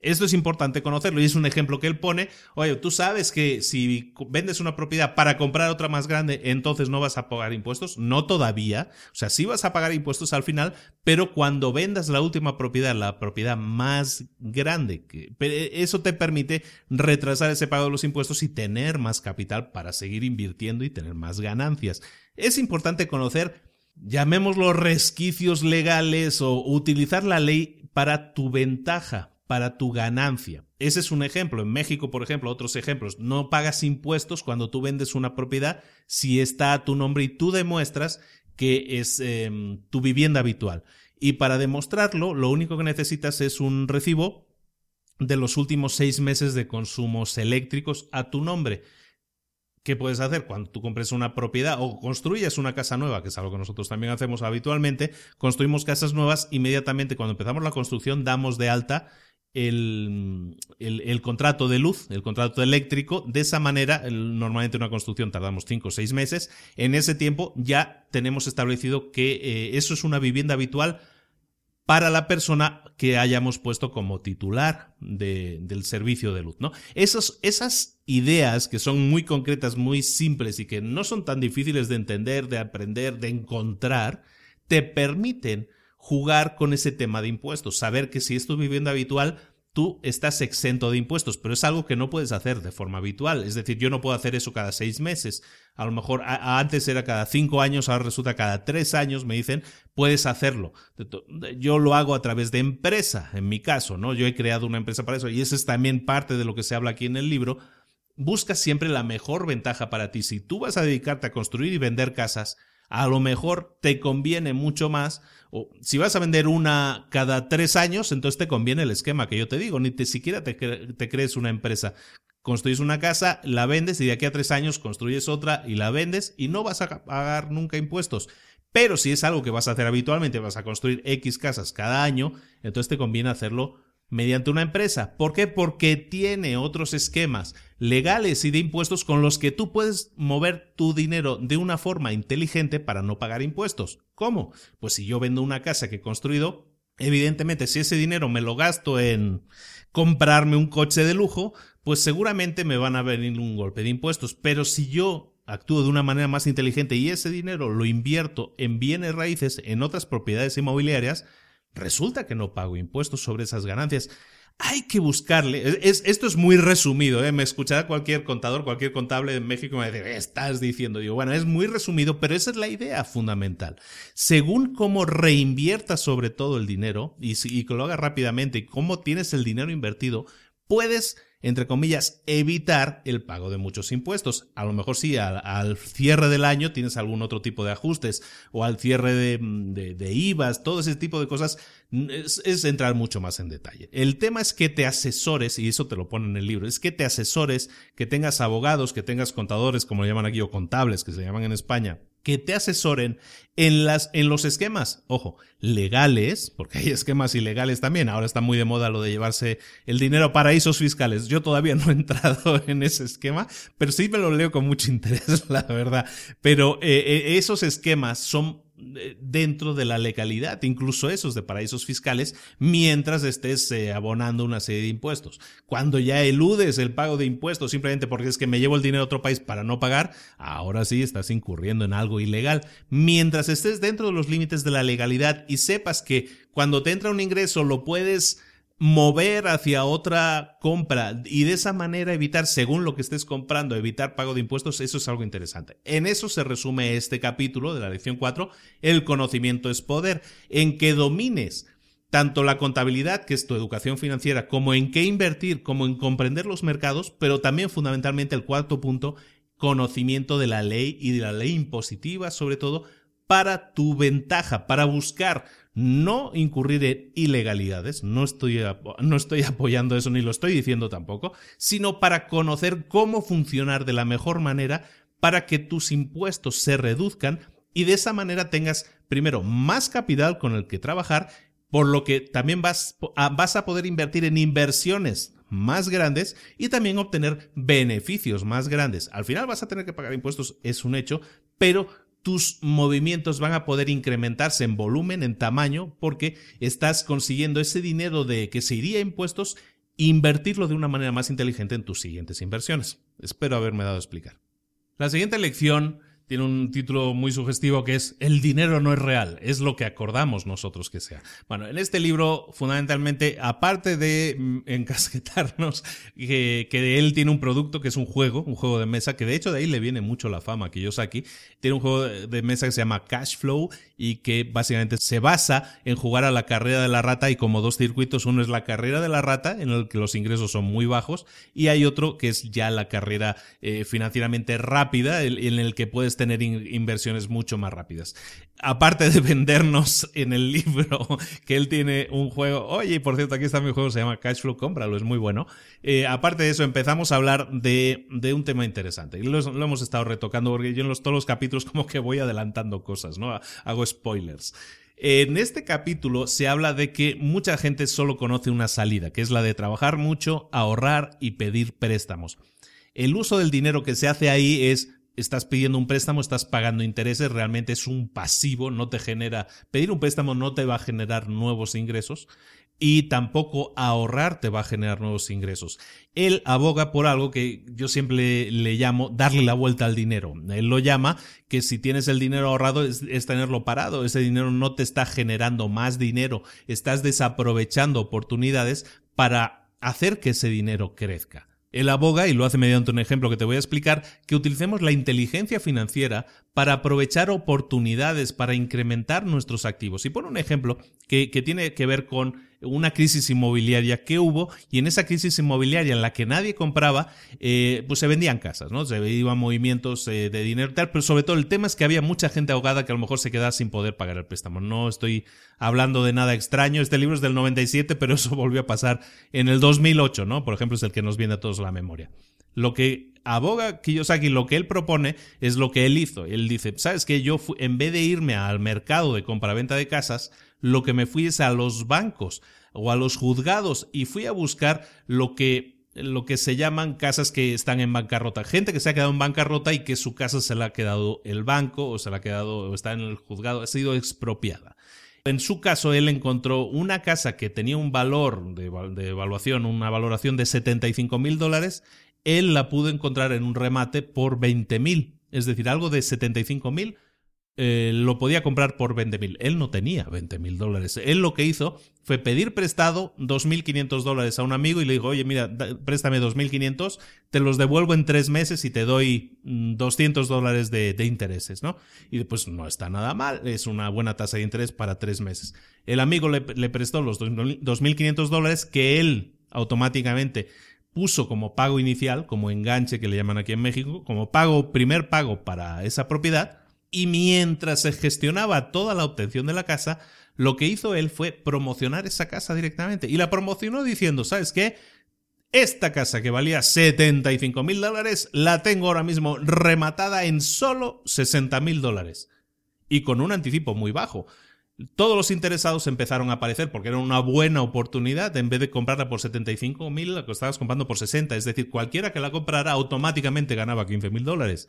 Esto es importante conocerlo y es un ejemplo que él pone. Oye, tú sabes que si vendes una propiedad para comprar otra más grande, entonces no vas a pagar impuestos. No todavía. O sea, sí vas a pagar impuestos al final, pero cuando vendas la última propiedad, la propiedad más grande, eso te permite retrasar ese pago de los impuestos y tener más capital para seguir invirtiendo y tener más ganancias. Es importante conocer, llamémoslo resquicios legales o utilizar la ley para tu ventaja para tu ganancia. Ese es un ejemplo. En México, por ejemplo, otros ejemplos. No pagas impuestos cuando tú vendes una propiedad si está a tu nombre y tú demuestras que es em, tu vivienda habitual. Y para demostrarlo, lo único que necesitas es un recibo de los últimos seis meses de consumos eléctricos a tu nombre. ¿Qué puedes hacer cuando tú compres una propiedad o construyes una casa nueva, que es algo que nosotros también hacemos habitualmente? Construimos casas nuevas, inmediatamente cuando empezamos la construcción damos de alta el, contrato de luz, el contrato eléctrico. De esa manera, normalmente una construcción tardamos 5 o 6 meses. En ese tiempo ya tenemos establecido que eh, eso es una vivienda habitual para la persona que hayamos puesto como titular del servicio de luz, ¿no? esas ideas que son muy concretas, muy simples y que no son tan difíciles de entender, de aprender, de encontrar, te permiten jugar con ese tema de impuestos, saber que si es tu vivienda habitual, tú estás exento de impuestos, pero es algo que no puedes hacer de forma habitual. Es decir, yo no puedo hacer eso cada seis meses. A lo mejor antes era cada cinco años, ahora resulta cada tres años, me dicen, puedes hacerlo. Yo lo hago a través de empresa, en mi caso, ¿no? Yo he creado una empresa para eso y eso es también parte de lo que se habla aquí en el libro. Busca siempre la mejor ventaja para ti. Si tú vas a dedicarte a construir y vender casas, a lo mejor te conviene mucho más o si vas a vender una cada tres años, entonces te conviene el esquema que yo te digo, ni te siquiera te, crees una empresa. Construyes una casa, la vendes y de aquí a tres años construyes otra y la vendes y no vas a pagar nunca impuestos. Pero si es algo que vas a hacer habitualmente, vas a construir X casas cada año, entonces te conviene hacerlo mediante una empresa. ¿Por qué? Porque tiene otros esquemas legales y de impuestos con los que tú puedes mover tu dinero de una forma inteligente para no pagar impuestos. ¿Cómo? Pues si yo vendo una casa que he construido, evidentemente si ese dinero me lo gasto en comprarme un coche de lujo, pues seguramente me van a venir un golpe de impuestos. Pero si yo actúo de una manera más inteligente y ese dinero lo invierto en bienes raíces, en otras propiedades inmobiliarias, resulta que no pago impuestos sobre esas ganancias. Hay que buscarle. esto es muy resumido, ¿eh? Me escuchará cualquier contador, cualquier contable de México y me va estás diciendo? Digo, bueno, es muy resumido, pero esa es la idea fundamental. Según cómo reinviertas sobre todo el dinero y, y que lo hagas rápidamente y cómo tienes el dinero invertido, puedes entre comillas, evitar el pago de muchos impuestos. A lo mejor sí, al, cierre del año tienes algún otro tipo de ajustes o al cierre de, de, IVAs, todo ese tipo de cosas, es, es, entrar mucho más en detalle. El tema es que te asesores, y eso te lo pone en el libro, es que te asesores, que tengas abogados, que tengas contadores, como lo llaman aquí, o contables, que se llaman en España, que te asesoren en, las, en los esquemas, ojo, legales, porque hay esquemas ilegales también. Ahora está muy de moda lo de llevarse el dinero a paraísos fiscales. Yo todavía no he entrado en ese esquema, pero sí me lo leo con mucho interés, la verdad. Pero eh, eh, esos esquemas son dentro de la legalidad, incluso esos de paraísos fiscales, mientras estés eh, abonando una serie de impuestos. Cuando ya eludes el pago de impuestos simplemente porque es que me llevo el dinero a otro país para no pagar, ahora sí estás incurriendo en algo ilegal. Mientras estés dentro de los límites de la legalidad y sepas que cuando te entra un ingreso lo puedes mover hacia otra compra y de esa manera evitar, según lo que estés comprando, evitar pago de impuestos, eso es algo interesante. En eso se resume este capítulo de la lección 4, el conocimiento es poder, en que domines tanto la contabilidad, que es tu educación financiera, como en qué invertir, como en comprender los mercados, pero también fundamentalmente el cuarto punto, conocimiento de la ley y de la ley impositiva, sobre todo, para tu ventaja, para buscar no incurrir en ilegalidades, no estoy, no estoy apoyando eso ni lo estoy diciendo tampoco, sino para conocer cómo funcionar de la mejor manera para que tus impuestos se reduzcan y de esa manera tengas primero más capital con el que trabajar, por lo que también vas a, vas a poder invertir en inversiones más grandes y también obtener beneficios más grandes. Al final vas a tener que pagar impuestos, es un hecho, pero tus movimientos van a poder incrementarse en volumen, en tamaño, porque estás consiguiendo ese dinero de que se iría a impuestos, invertirlo de una manera más inteligente en tus siguientes inversiones. Espero haberme dado a explicar. La siguiente lección tiene un título muy sugestivo que es El dinero no es real, es lo que acordamos nosotros que sea. Bueno, en este libro, fundamentalmente, aparte de mm, encasquetarnos que, que él tiene un producto que es un juego, un juego de mesa, que de hecho de ahí le viene mucho la fama que Kiyosaki, tiene un juego de mesa que se llama Cash Flow y que básicamente se basa en jugar a la carrera de la rata y como dos circuitos, uno es la carrera de la rata, en el que los ingresos son muy bajos, y hay otro que es ya la carrera eh, financieramente rápida, en el que puedes tener inversiones mucho más rápidas. Aparte de vendernos en el libro que él tiene un juego, oye, por cierto, aquí está mi juego, se llama Cashflow, cómpralo, es muy bueno. Eh, aparte de eso, empezamos a hablar de, un tema interesante. Y lo, hemos estado retocando porque yo en todos los capítulos como que voy adelantando cosas, ¿no? Hago spoilers. En este capítulo se habla de que mucha gente solo conoce una salida, que es la de trabajar mucho, ahorrar y pedir préstamos. El uso del dinero que se hace ahí es estás pidiendo un préstamo, estás pagando intereses, realmente es un pasivo, no te genera, pedir un préstamo no te va a generar nuevos ingresos y tampoco ahorrar te va a generar nuevos ingresos. Él aboga por algo que yo siempre le, llamo darle la vuelta al dinero. Él lo llama que si tienes el dinero ahorrado es, es, tenerlo parado. Ese dinero no te está generando más dinero. Estás desaprovechando oportunidades para hacer que ese dinero crezca. Él aboga, y lo hace mediante un ejemplo que te voy a explicar, que utilicemos la inteligencia financiera para aprovechar oportunidades, para incrementar nuestros activos. Y pone un ejemplo que, que tiene que ver con una crisis inmobiliaria que hubo y en esa crisis inmobiliaria en la que nadie compraba, eh, pues se vendían casas, ¿no? Se iban movimientos eh, de dinero tal, pero sobre todo el tema es que había mucha gente ahogada que a lo mejor se quedaba sin poder pagar el préstamo. No estoy hablando de nada extraño, este libro es del 97, pero eso volvió a pasar en el 2008, ¿no? Por ejemplo, es el que nos viene a todos la memoria. Lo que aboga Kiyosaki, lo que él propone es lo que él hizo. Él dice, ¿sabes qué? Yo en vez de irme al mercado de compraventa de casas, lo que me fui es a los bancos o a los juzgados y fui a buscar lo que lo que se llaman casas que están en bancarrota. Gente que se ha quedado en bancarrota y que su casa se la ha quedado el banco o se la ha quedado o está en el juzgado, ha sido expropiada. En su caso, él encontró una casa que tenía un valor de, de evaluación, una valoración de 75 mil dólares. Él la pudo encontrar en un remate por 20 mil, es decir, algo de 75 mil eh, lo podía comprar por 20 mil. Él no tenía 20 mil dólares. Él lo que hizo fue pedir prestado 2.500 dólares a un amigo y le dijo, oye, mira, préstame 2.500, te los devuelvo en tres meses y te doy 200 mm, dólares de, intereses, ¿no? Y pues no está nada mal, es una buena tasa de interés para tres meses. El amigo le, le prestó los 2.500 dólares que él automáticamente puso como pago inicial, como enganche que le llaman aquí en México, como pago, primer pago para esa propiedad, y mientras se gestionaba toda la obtención de la casa, lo que hizo él fue promocionar esa casa directamente. Y la promocionó diciendo, ¿sabes qué? Esta casa que valía 75 mil dólares la tengo ahora mismo rematada en solo 60 mil dólares. Y con un anticipo muy bajo. Todos los interesados empezaron a aparecer porque era una buena oportunidad. En vez de comprarla por 75 mil, la estabas comprando por 60. Es decir, cualquiera que la comprara automáticamente ganaba 15 mil dólares.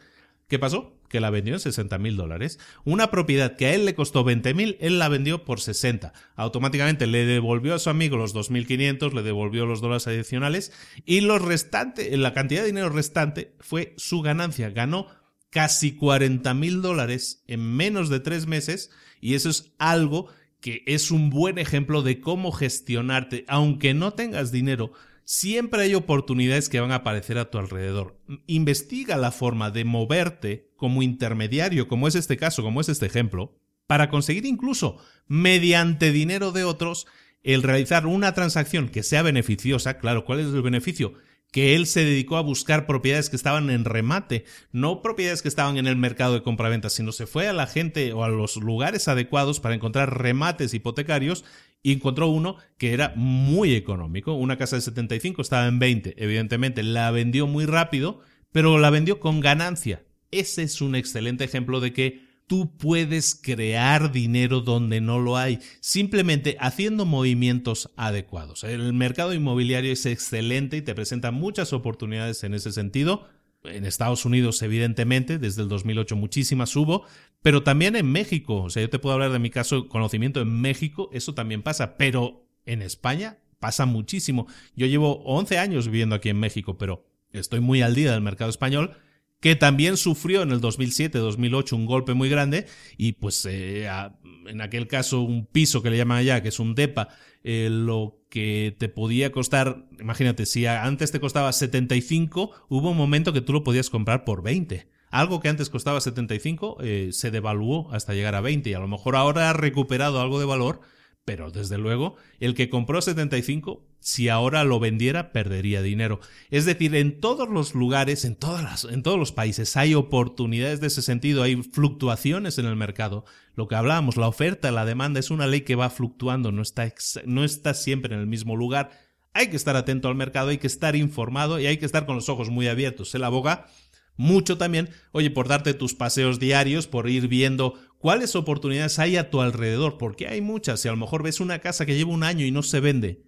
¿Qué pasó? Que la vendió en 60 mil dólares. Una propiedad que a él le costó 20 mil, él la vendió por 60. Automáticamente le devolvió a su amigo los 2.500, le devolvió los dólares adicionales y los restantes, la cantidad de dinero restante fue su ganancia. Ganó casi 40 mil dólares en menos de tres meses y eso es algo que es un buen ejemplo de cómo gestionarte, aunque no tengas dinero, Siempre hay oportunidades que van a aparecer a tu alrededor. Investiga la forma de moverte como intermediario, como es este caso, como es este ejemplo, para conseguir incluso, mediante dinero de otros, el realizar una transacción que sea beneficiosa. Claro, ¿cuál es el beneficio? Que él se dedicó a buscar propiedades que estaban en remate, no propiedades que estaban en el mercado de compraventa, sino se fue a la gente o a los lugares adecuados para encontrar remates hipotecarios y encontró uno que era muy económico. Una casa de 75 estaba en 20, evidentemente la vendió muy rápido, pero la vendió con ganancia. Ese es un excelente ejemplo de que tú puedes crear dinero donde no lo hay, simplemente haciendo movimientos adecuados. El mercado inmobiliario es excelente y te presenta muchas oportunidades en ese sentido. En Estados Unidos, evidentemente, desde el 2008 muchísimas hubo, pero también en México. O sea, yo te puedo hablar de mi caso, conocimiento en México, eso también pasa, pero en España pasa muchísimo. Yo llevo 11 años viviendo aquí en México, pero estoy muy al día del mercado español que también sufrió en el 2007-2008 un golpe muy grande y pues eh, en aquel caso un piso que le llaman allá, que es un DEPA, eh, lo que te podía costar, imagínate, si antes te costaba 75, hubo un momento que tú lo podías comprar por 20. Algo que antes costaba 75 eh, se devaluó hasta llegar a 20 y a lo mejor ahora ha recuperado algo de valor, pero desde luego el que compró 75 si ahora lo vendiera perdería dinero. Es decir, en todos los lugares, en, todas las, en todos los países hay oportunidades de ese sentido, hay fluctuaciones en el mercado. Lo que hablábamos, la oferta, la demanda es una ley que va fluctuando, no está, no está siempre en el mismo lugar. Hay que estar atento al mercado, hay que estar informado y hay que estar con los ojos muy abiertos. El aboga mucho también, oye, por darte tus paseos diarios, por ir viendo cuáles oportunidades hay a tu alrededor, porque hay muchas. Si a lo mejor ves una casa que lleva un año y no se vende,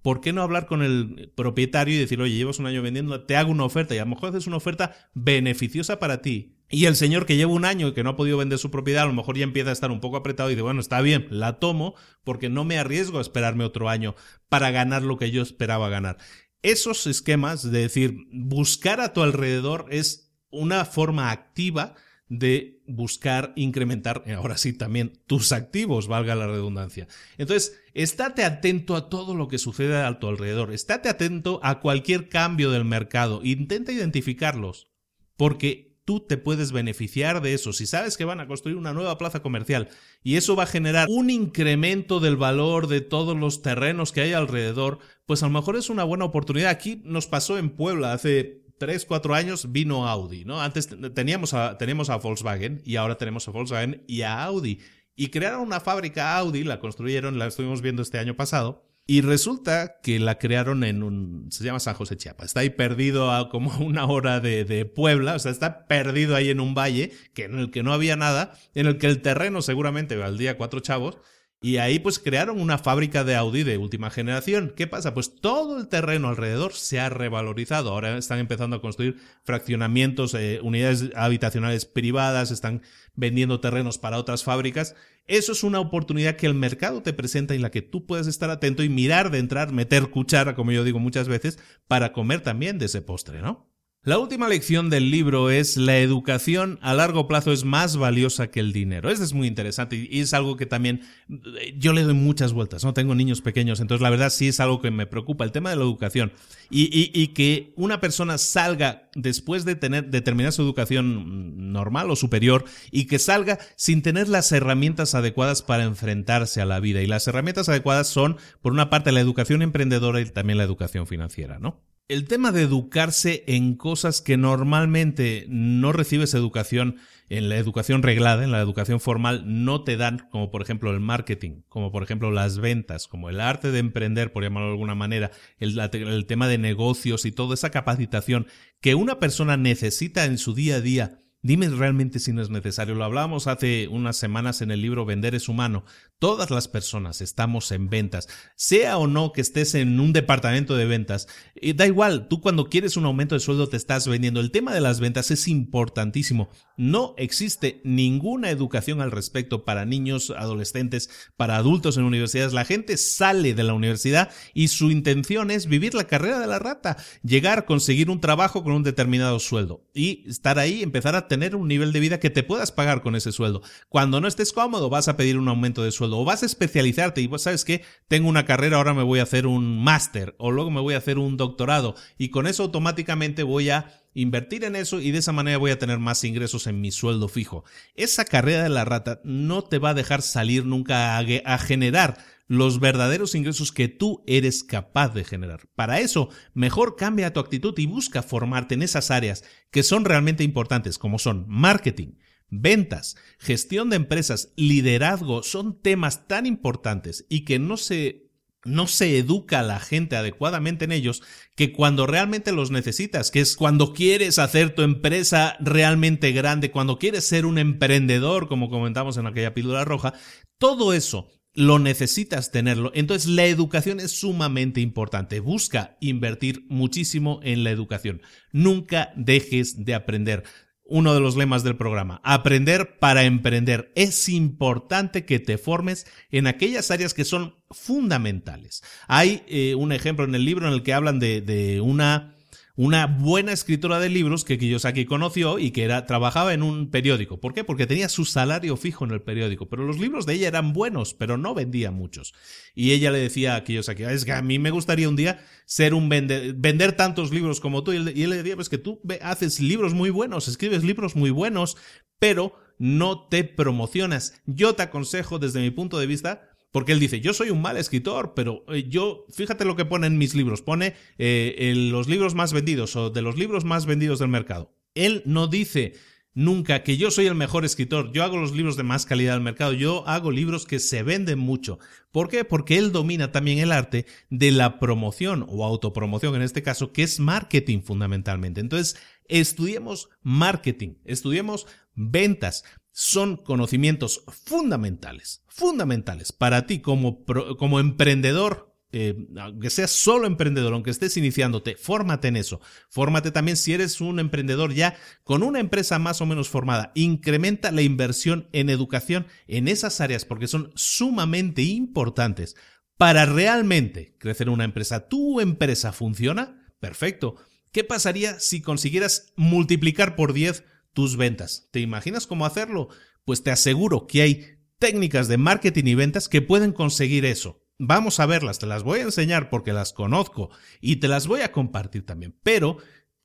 ¿por qué no hablar con el propietario y decir, oye, llevas un año vendiendo, te hago una oferta y a lo mejor haces una oferta beneficiosa para ti, Y el señor que lleva un año y que no ha podido vender su propiedad, a lo mejor ya empieza a estar un poco apretado y dice, bueno, está bien, la tomo porque no me arriesgo a esperarme otro año para ganar lo que yo esperaba ganar. Esos esquemas de decir, buscar a tu alrededor es una forma activa de buscar incrementar, ahora sí también, tus activos, valga la redundancia. Entonces, estate atento a todo lo que sucede a tu alrededor, estate atento a cualquier cambio del mercado, intenta identificarlos, porque tú te puedes beneficiar de eso. Si sabes que van a construir una nueva plaza comercial y eso va a generar un incremento del valor de todos los terrenos que hay alrededor, pues a lo mejor es una buena oportunidad. Aquí nos pasó en Puebla hace 3, 4 años vino Audi, ¿no? Antes teníamos a, teníamos a Volkswagen y ahora tenemos a Volkswagen y a Audi. Y crearon una fábrica Audi, la construyeron, la estuvimos viendo este año pasado, y resulta que la crearon en un. Se llama San José Chiapa. Está ahí perdido a como una hora de, de, Puebla. O sea, está perdido ahí en un valle que en el que no había nada. En el que el terreno seguramente valdría cuatro chavos. Y ahí pues crearon una fábrica de Audi de última generación. ¿Qué pasa? Pues todo el terreno alrededor se ha revalorizado. Ahora están empezando a construir fraccionamientos, eh, unidades habitacionales privadas, están vendiendo terrenos para otras fábricas. Eso es una oportunidad que el mercado te presenta y la que tú puedes estar atento y mirar de entrar, meter cuchara, como yo digo muchas veces, para comer también de ese postre, ¿no? La última lección del libro es la educación a largo plazo es más valiosa que el dinero. Eso es muy interesante y es algo que también eh, yo le doy muchas vueltas. No tengo niños pequeños, entonces la verdad sí es algo que me preocupa, el tema de la educación y, que una persona salga después de tener de terminar su educación normal o superior y que salga sin tener las herramientas adecuadas para enfrentarse a la vida. Y las herramientas adecuadas son, por una parte, la educación emprendedora y también la educación financiera, ¿no? El tema de educarse en cosas que normalmente no recibes educación en la educación reglada, en la educación formal, no te dan, como por ejemplo el marketing, como por ejemplo las ventas, como el arte de emprender, por llamarlo de alguna manera, el, el tema de negocios y toda esa capacitación que una persona necesita en su día a día Dime realmente si no es necesario. Lo hablábamos hace unas semanas en el libro Vender es humano. Todas las personas estamos en ventas, sea o no que estés en un departamento de ventas. Eh, da igual, tú cuando quieres un aumento de sueldo te estás vendiendo. El tema de las ventas es importantísimo. No existe ninguna educación al respecto para niños, adolescentes, para adultos en universidades. La gente sale de la universidad y su intención es vivir la carrera de la rata, llegar, conseguir un trabajo con un determinado sueldo y estar ahí, empezar a tener un nivel de vida que te puedas pagar con ese sueldo. Cuando no estés cómodo, vas a pedir un aumento de sueldo o vas a especializarte y vos sabes que tengo una carrera, ahora me voy a hacer un máster o luego me voy a hacer un doctorado y con eso automáticamente voy a invertir en eso y de esa manera voy a tener más ingresos en mi sueldo fijo. Esa carrera de la rata no te va a dejar salir nunca a, a generar los verdaderos ingresos que tú eres capaz de generar. Para eso, mejor cambia tu actitud y busca formarte en esas áreas que son realmente importantes, como son marketing, ventas, gestión de empresas, liderazgo, son temas tan importantes y que no se no se educa a la gente adecuadamente en ellos que cuando realmente los necesitas, que es cuando quieres hacer tu empresa realmente grande, cuando quieres ser un emprendedor, como comentamos en aquella píldora roja, todo eso lo necesitas tenerlo. Entonces la educación es sumamente importante. Busca invertir muchísimo en la educación. Nunca dejes de aprender. Uno de los lemas del programa, aprender para emprender. Es importante que te formes en aquellas áreas que son fundamentales. Hay eh, un ejemplo en el libro en el que hablan de, de una una buena escritora de libros que Kiyosaki conoció y que era, trabajaba en un periódico. ¿Por qué? Porque tenía su salario fijo en el periódico, pero los libros de ella eran buenos, pero no vendía muchos. Y ella le decía a Kiyosaki, es que a mí me gustaría un día ser un vender, vender tantos libros como tú. Y él, le decía, pues que tú haces libros muy buenos, escribes libros muy buenos, pero no te promocionas. Yo te aconsejo desde mi punto de vista porque él dice, yo soy un mal escritor, pero eh, yo, fíjate lo que pone en mis libros, pone eh, en los libros más vendidos o de los libros más vendidos del mercado. Él no dice nunca que yo soy el mejor escritor, yo hago los libros de más calidad del mercado, yo hago libros que se venden mucho. ¿Por qué? Porque él domina también el arte de la promoción o autopromoción en este caso, que es marketing fundamentalmente. Entonces, estudiemos marketing, estudiemos ventas, son conocimientos fundamentales, fundamentales para ti como, como emprendedor eh, aunque seas solo emprendedor, aunque estés iniciándote, fórmate en eso. Fórmate también si eres un emprendedor ya con una empresa más o menos formada. Incrementa la inversión en educación en esas áreas porque son sumamente importantes para realmente crecer una empresa. ¿Tu empresa funciona? Perfecto. ¿Qué pasaría si consiguieras multiplicar por 10 tus ventas? ¿Te imaginas cómo hacerlo? Pues te aseguro que hay técnicas de marketing y ventas que pueden conseguir eso. Vamos a verlas, te las voy a enseñar porque las conozco y te las voy a compartir también. Pero,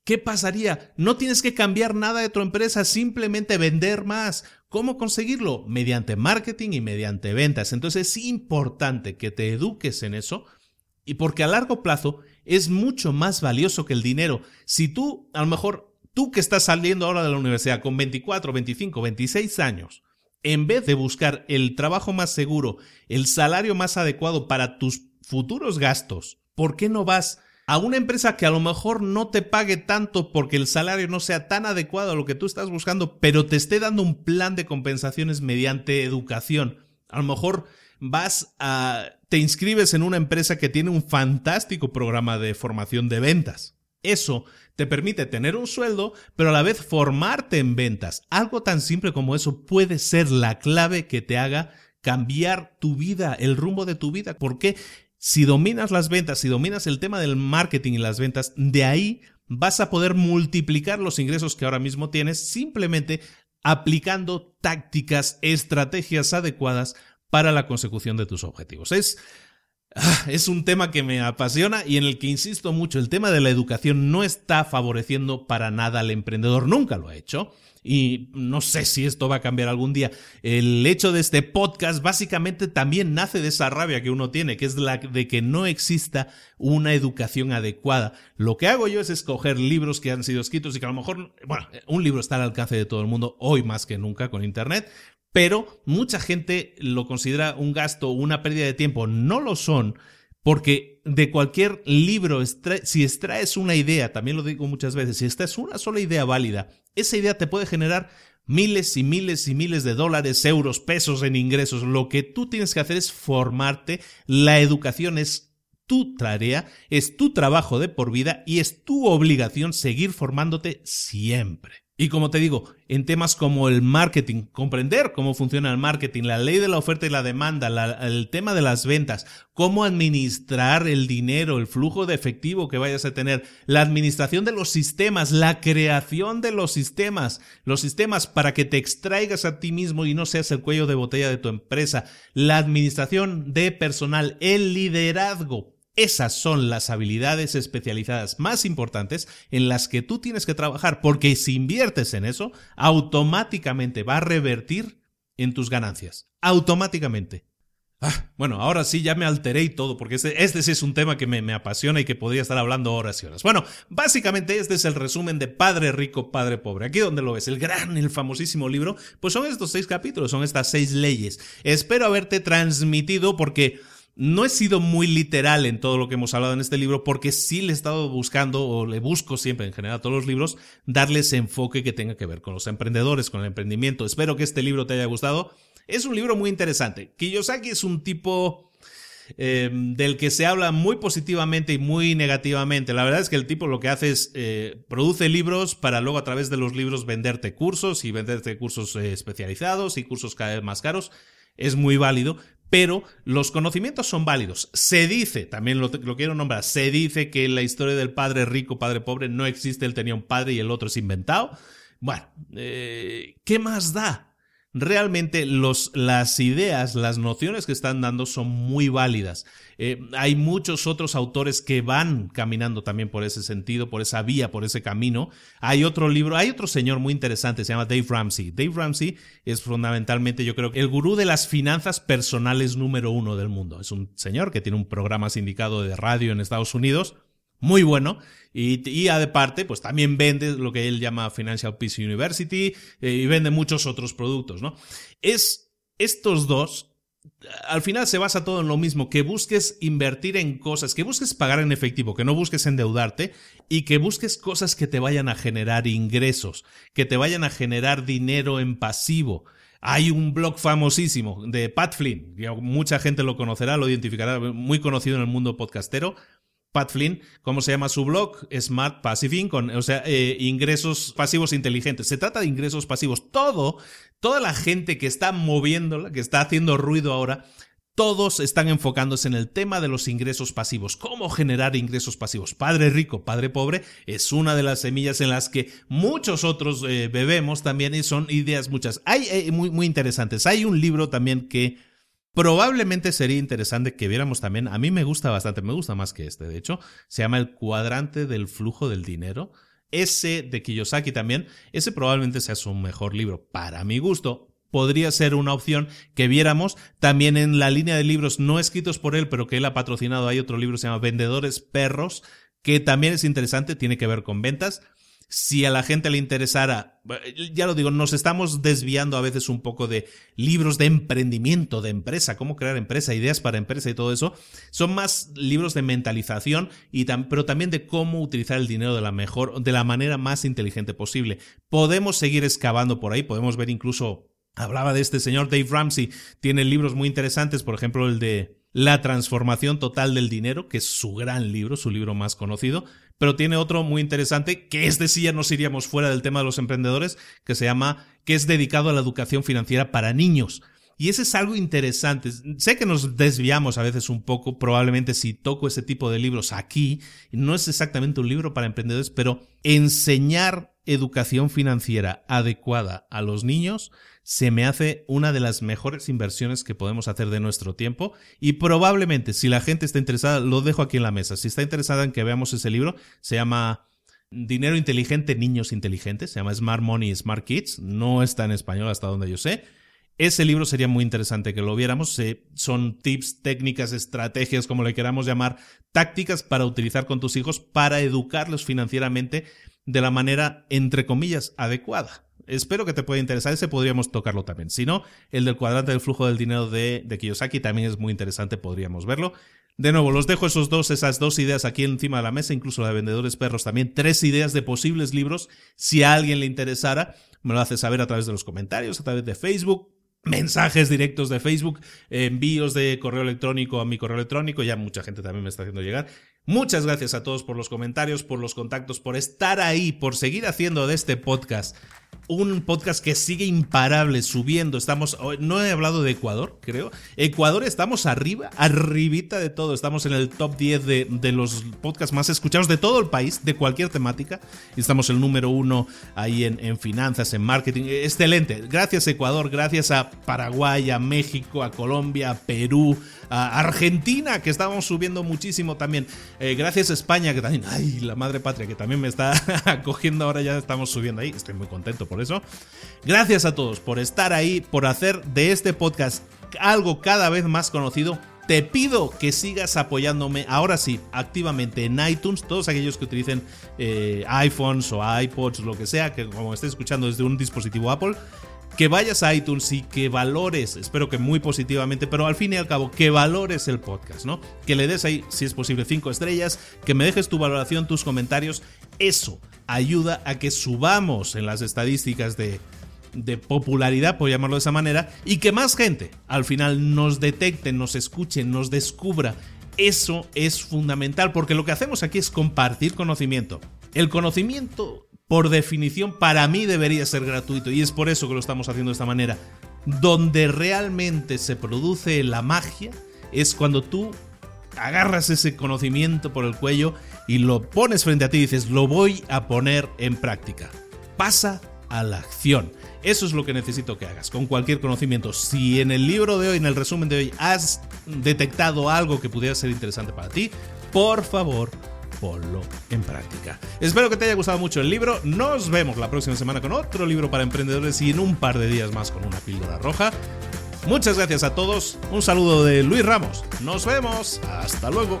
¿qué pasaría? No tienes que cambiar nada de tu empresa, simplemente vender más. ¿Cómo conseguirlo? Mediante marketing y mediante ventas. Entonces es importante que te eduques en eso y porque a largo plazo es mucho más valioso que el dinero. Si tú, a lo mejor, tú que estás saliendo ahora de la universidad con 24, 25, 26 años, en vez de buscar el trabajo más seguro, el salario más adecuado para tus futuros gastos, ¿por qué no vas a una empresa que a lo mejor no te pague tanto porque el salario no sea tan adecuado a lo que tú estás buscando, pero te esté dando un plan de compensaciones mediante educación? A lo mejor vas a te inscribes en una empresa que tiene un fantástico programa de formación de ventas. Eso te permite tener un sueldo, pero a la vez formarte en ventas. Algo tan simple como eso puede ser la clave que te haga cambiar tu vida, el rumbo de tu vida. Porque si dominas las ventas, si dominas el tema del marketing y las ventas, de ahí vas a poder multiplicar los ingresos que ahora mismo tienes simplemente aplicando tácticas, estrategias adecuadas para la consecución de tus objetivos. Es Ah, es un tema que me apasiona y en el que insisto mucho. El tema de la educación no está favoreciendo para nada al emprendedor, nunca lo ha hecho. Y no sé si esto va a cambiar algún día. El hecho de este podcast básicamente también nace de esa rabia que uno tiene, que es la de que no exista una educación adecuada. Lo que hago yo es escoger libros que han sido escritos y que a lo mejor, bueno, un libro está al alcance de todo el mundo hoy más que nunca con Internet, pero mucha gente lo considera un gasto o una pérdida de tiempo. No lo son, porque de cualquier libro, si extraes una idea, también lo digo muchas veces, si extraes una sola idea válida, esa idea te puede generar miles y miles y miles de dólares, euros, pesos en ingresos. Lo que tú tienes que hacer es formarte. La educación es tu tarea, es tu trabajo de por vida y es tu obligación seguir formándote siempre. Y como te digo, en temas como el marketing, comprender cómo funciona el marketing, la ley de la oferta y la demanda, el tema de las ventas, cómo administrar el dinero, el flujo de efectivo que vayas a tener, la administración de los sistemas, la creación de los sistemas, los sistemas para que te extraigas a ti mismo y no seas el cuello de botella de tu empresa, la administración de personal, el liderazgo, esas son las habilidades especializadas más importantes en las que tú tienes que trabajar, porque si inviertes en eso, automáticamente va a revertir en tus ganancias. Automáticamente. Ah, bueno, ahora sí ya me alteré y todo, porque este, sí es un tema que me, me, apasiona y que podría estar hablando horas y horas. Bueno, básicamente este es el resumen de Padre Rico, Padre Pobre. Aquí donde lo ves, el gran, el famosísimo libro, pues son estos seis capítulos, son estas seis leyes. Espero haberte transmitido porque no he sido muy literal en todo lo que hemos hablado en este libro porque sí le he estado buscando o le busco siempre en general a todos los libros darles enfoque que tenga que ver con los emprendedores, con el emprendimiento. Espero que este libro te haya gustado. Es un libro muy interesante. Kiyosaki es un tipo eh, del que se habla muy positivamente y muy negativamente. La verdad es que el tipo lo que hace es eh, produce libros para luego a través de los libros venderte cursos y venderte cursos eh, especializados y cursos cada vez más caros. Es muy válido, pero los conocimientos son válidos. Se dice, también lo, quiero nombrar, se dice que la historia del padre rico, padre pobre no existe, él tenía un padre y el otro es inventado. Bueno, eh, ¿qué más da? Realmente los, las ideas, las nociones que están dando son muy válidas. Eh, hay muchos otros autores que van caminando también por ese sentido, por esa vía, por ese camino. Hay otro libro, hay otro señor muy interesante, se llama Dave Ramsey. Dave Ramsey es fundamentalmente, yo creo, el gurú de las finanzas personales número uno del mundo. Es un señor que tiene un programa sindicado de radio en Estados Unidos muy bueno. Y, y parte, pues también vende lo que él llama Financial Peace University eh, y vende muchos otros productos, ¿no? Es estos dos al final se basa todo en lo mismo, que busques invertir en cosas, que busques pagar en efectivo, que no busques endeudarte y que busques cosas que te vayan a generar ingresos, que te vayan a generar dinero en pasivo. Hay un blog famosísimo de Pat Flynn, mucha gente lo conocerá, lo identificará, muy conocido en el mundo podcastero. Pat Flynn, ¿cómo se llama su blog? Smart Passive Income, o sea, eh, ingresos pasivos inteligentes. Se trata de ingresos pasivos. Todo, toda la gente que está moviéndola, que está haciendo ruido ahora, todos están enfocándose en el tema de los ingresos pasivos, cómo generar ingresos pasivos. Padre rico, padre pobre es una de las semillas en las que muchos otros eh, bebemos también y son ideas muchas. Hay muy interesantes. Hay un libro también que probablemente sería interesante que viéramos también. A mí me gusta bastante, me gusta más que este, de hecho. Se llama El cuadrante del flujo del dinero. Ese de Kiyosaki también, ese probablemente sea su mejor libro para mi gusto, podría ser una opción que viéramos. También en la línea de libros no escritos por él, pero que él ha patrocinado, hay otro libro que se llama Vendedores Perros, que también es interesante, tiene que ver con ventas. Si a la gente le interesara, ya lo digo, nos estamos desviando a veces un poco de libros de emprendimiento, de empresa, cómo crear empresa, ideas para empresa y todo eso. Son más libros de mentalización, y pero también de cómo utilizar el dinero de la mejor, de la manera más inteligente posible. Podemos seguir excavando por ahí, podemos ver incluso Hablaba de este señor Dave Ramsey, tiene libros muy interesantes, por ejemplo el de La transformación total del dinero, que es su gran libro, su libro más conocido, pero tiene otro muy interesante, que es de sí ya nos iríamos fuera del tema de los emprendedores, que se llama, que es dedicado a la educación financiera para niños. Y ese es algo interesante. Sé que nos desviamos a veces un poco, probablemente si toco ese tipo de libros aquí, no es exactamente un libro para emprendedores, pero enseñar educación financiera adecuada a los niños se me hace una de las mejores inversiones que podemos hacer de nuestro tiempo y probablemente si la gente está interesada, lo dejo aquí en la mesa, si está interesada en que veamos ese libro, se llama Dinero Inteligente, Niños Inteligentes, se llama Smart Money, Smart Kids, no está en español hasta donde yo sé. Ese libro sería muy interesante que lo viéramos. son tips, técnicas, estrategias, como le queramos llamar, tácticas para utilizar con tus hijos para educarlos financieramente de la manera, entre comillas, adecuada. Espero que te pueda interesar, ese podríamos tocarlo también. Si no, el del cuadrante del flujo del dinero de, de Kiyosaki también es muy interesante, podríamos verlo. De nuevo, los dejo esos dos, esas dos ideas aquí encima de la mesa, incluso la de vendedores perros también, tres ideas de posibles libros. Si a alguien le interesara, me lo hace saber a través de los comentarios, a través de Facebook, mensajes directos de Facebook, envíos de correo electrónico a mi correo electrónico, ya mucha gente también me está haciendo llegar. Muchas gracias a todos por los comentarios, por los contactos, por estar ahí, por seguir haciendo de este podcast un podcast que sigue imparable, subiendo. Estamos, no he hablado de Ecuador, creo. Ecuador estamos arriba, arribita de todo. Estamos en el top 10 de, los podcasts más escuchados de todo el país, de cualquier temática. Y estamos el número uno ahí en, en finanzas, en marketing. Excelente. Gracias Ecuador, gracias a Paraguay, a México, a Colombia, a Perú, a Argentina, que estamos subiendo muchísimo también. Eh, gracias a España, que también, ay, la madre patria, que también me está acogiendo ahora, ya estamos subiendo ahí. Estoy muy contento eso. Gracias a todos por estar ahí, por hacer de este podcast algo cada vez más conocido. Te pido que sigas apoyándome ahora sí, activamente en iTunes, todos aquellos que utilicen eh, iPhones o iPods, lo que sea, que como estés escuchando desde un dispositivo Apple, que vayas a iTunes y que valores, espero que muy positivamente, pero al fin y al cabo, que valores el podcast, ¿no? Que le des ahí, si es posible, cinco estrellas, que me dejes tu valoración, tus comentarios. Eso ayuda a que subamos en las estadísticas de, popularidad, por llamarlo de esa manera, y que más gente al final nos detecte, nos escuche, nos descubra. Eso es fundamental, porque lo que hacemos aquí es compartir conocimiento. El conocimiento por definición, para mí debería ser gratuito y es por eso que lo estamos haciendo de esta manera. Donde realmente se produce la magia es cuando tú agarras ese conocimiento por el cuello y lo pones frente a ti y dices, lo voy a poner en práctica. Pasa a la acción. Eso es lo que necesito que hagas con cualquier conocimiento. Si en el libro de hoy, en el resumen de hoy, has detectado algo que pudiera ser interesante para ti, por favor, ponlo en práctica. Espero que te haya gustado mucho el libro. Nos vemos la próxima semana con otro libro para emprendedores y en un par de días más con una píldora roja. Muchas gracias a todos. Un saludo de Luis Ramos. Nos vemos. Hasta luego.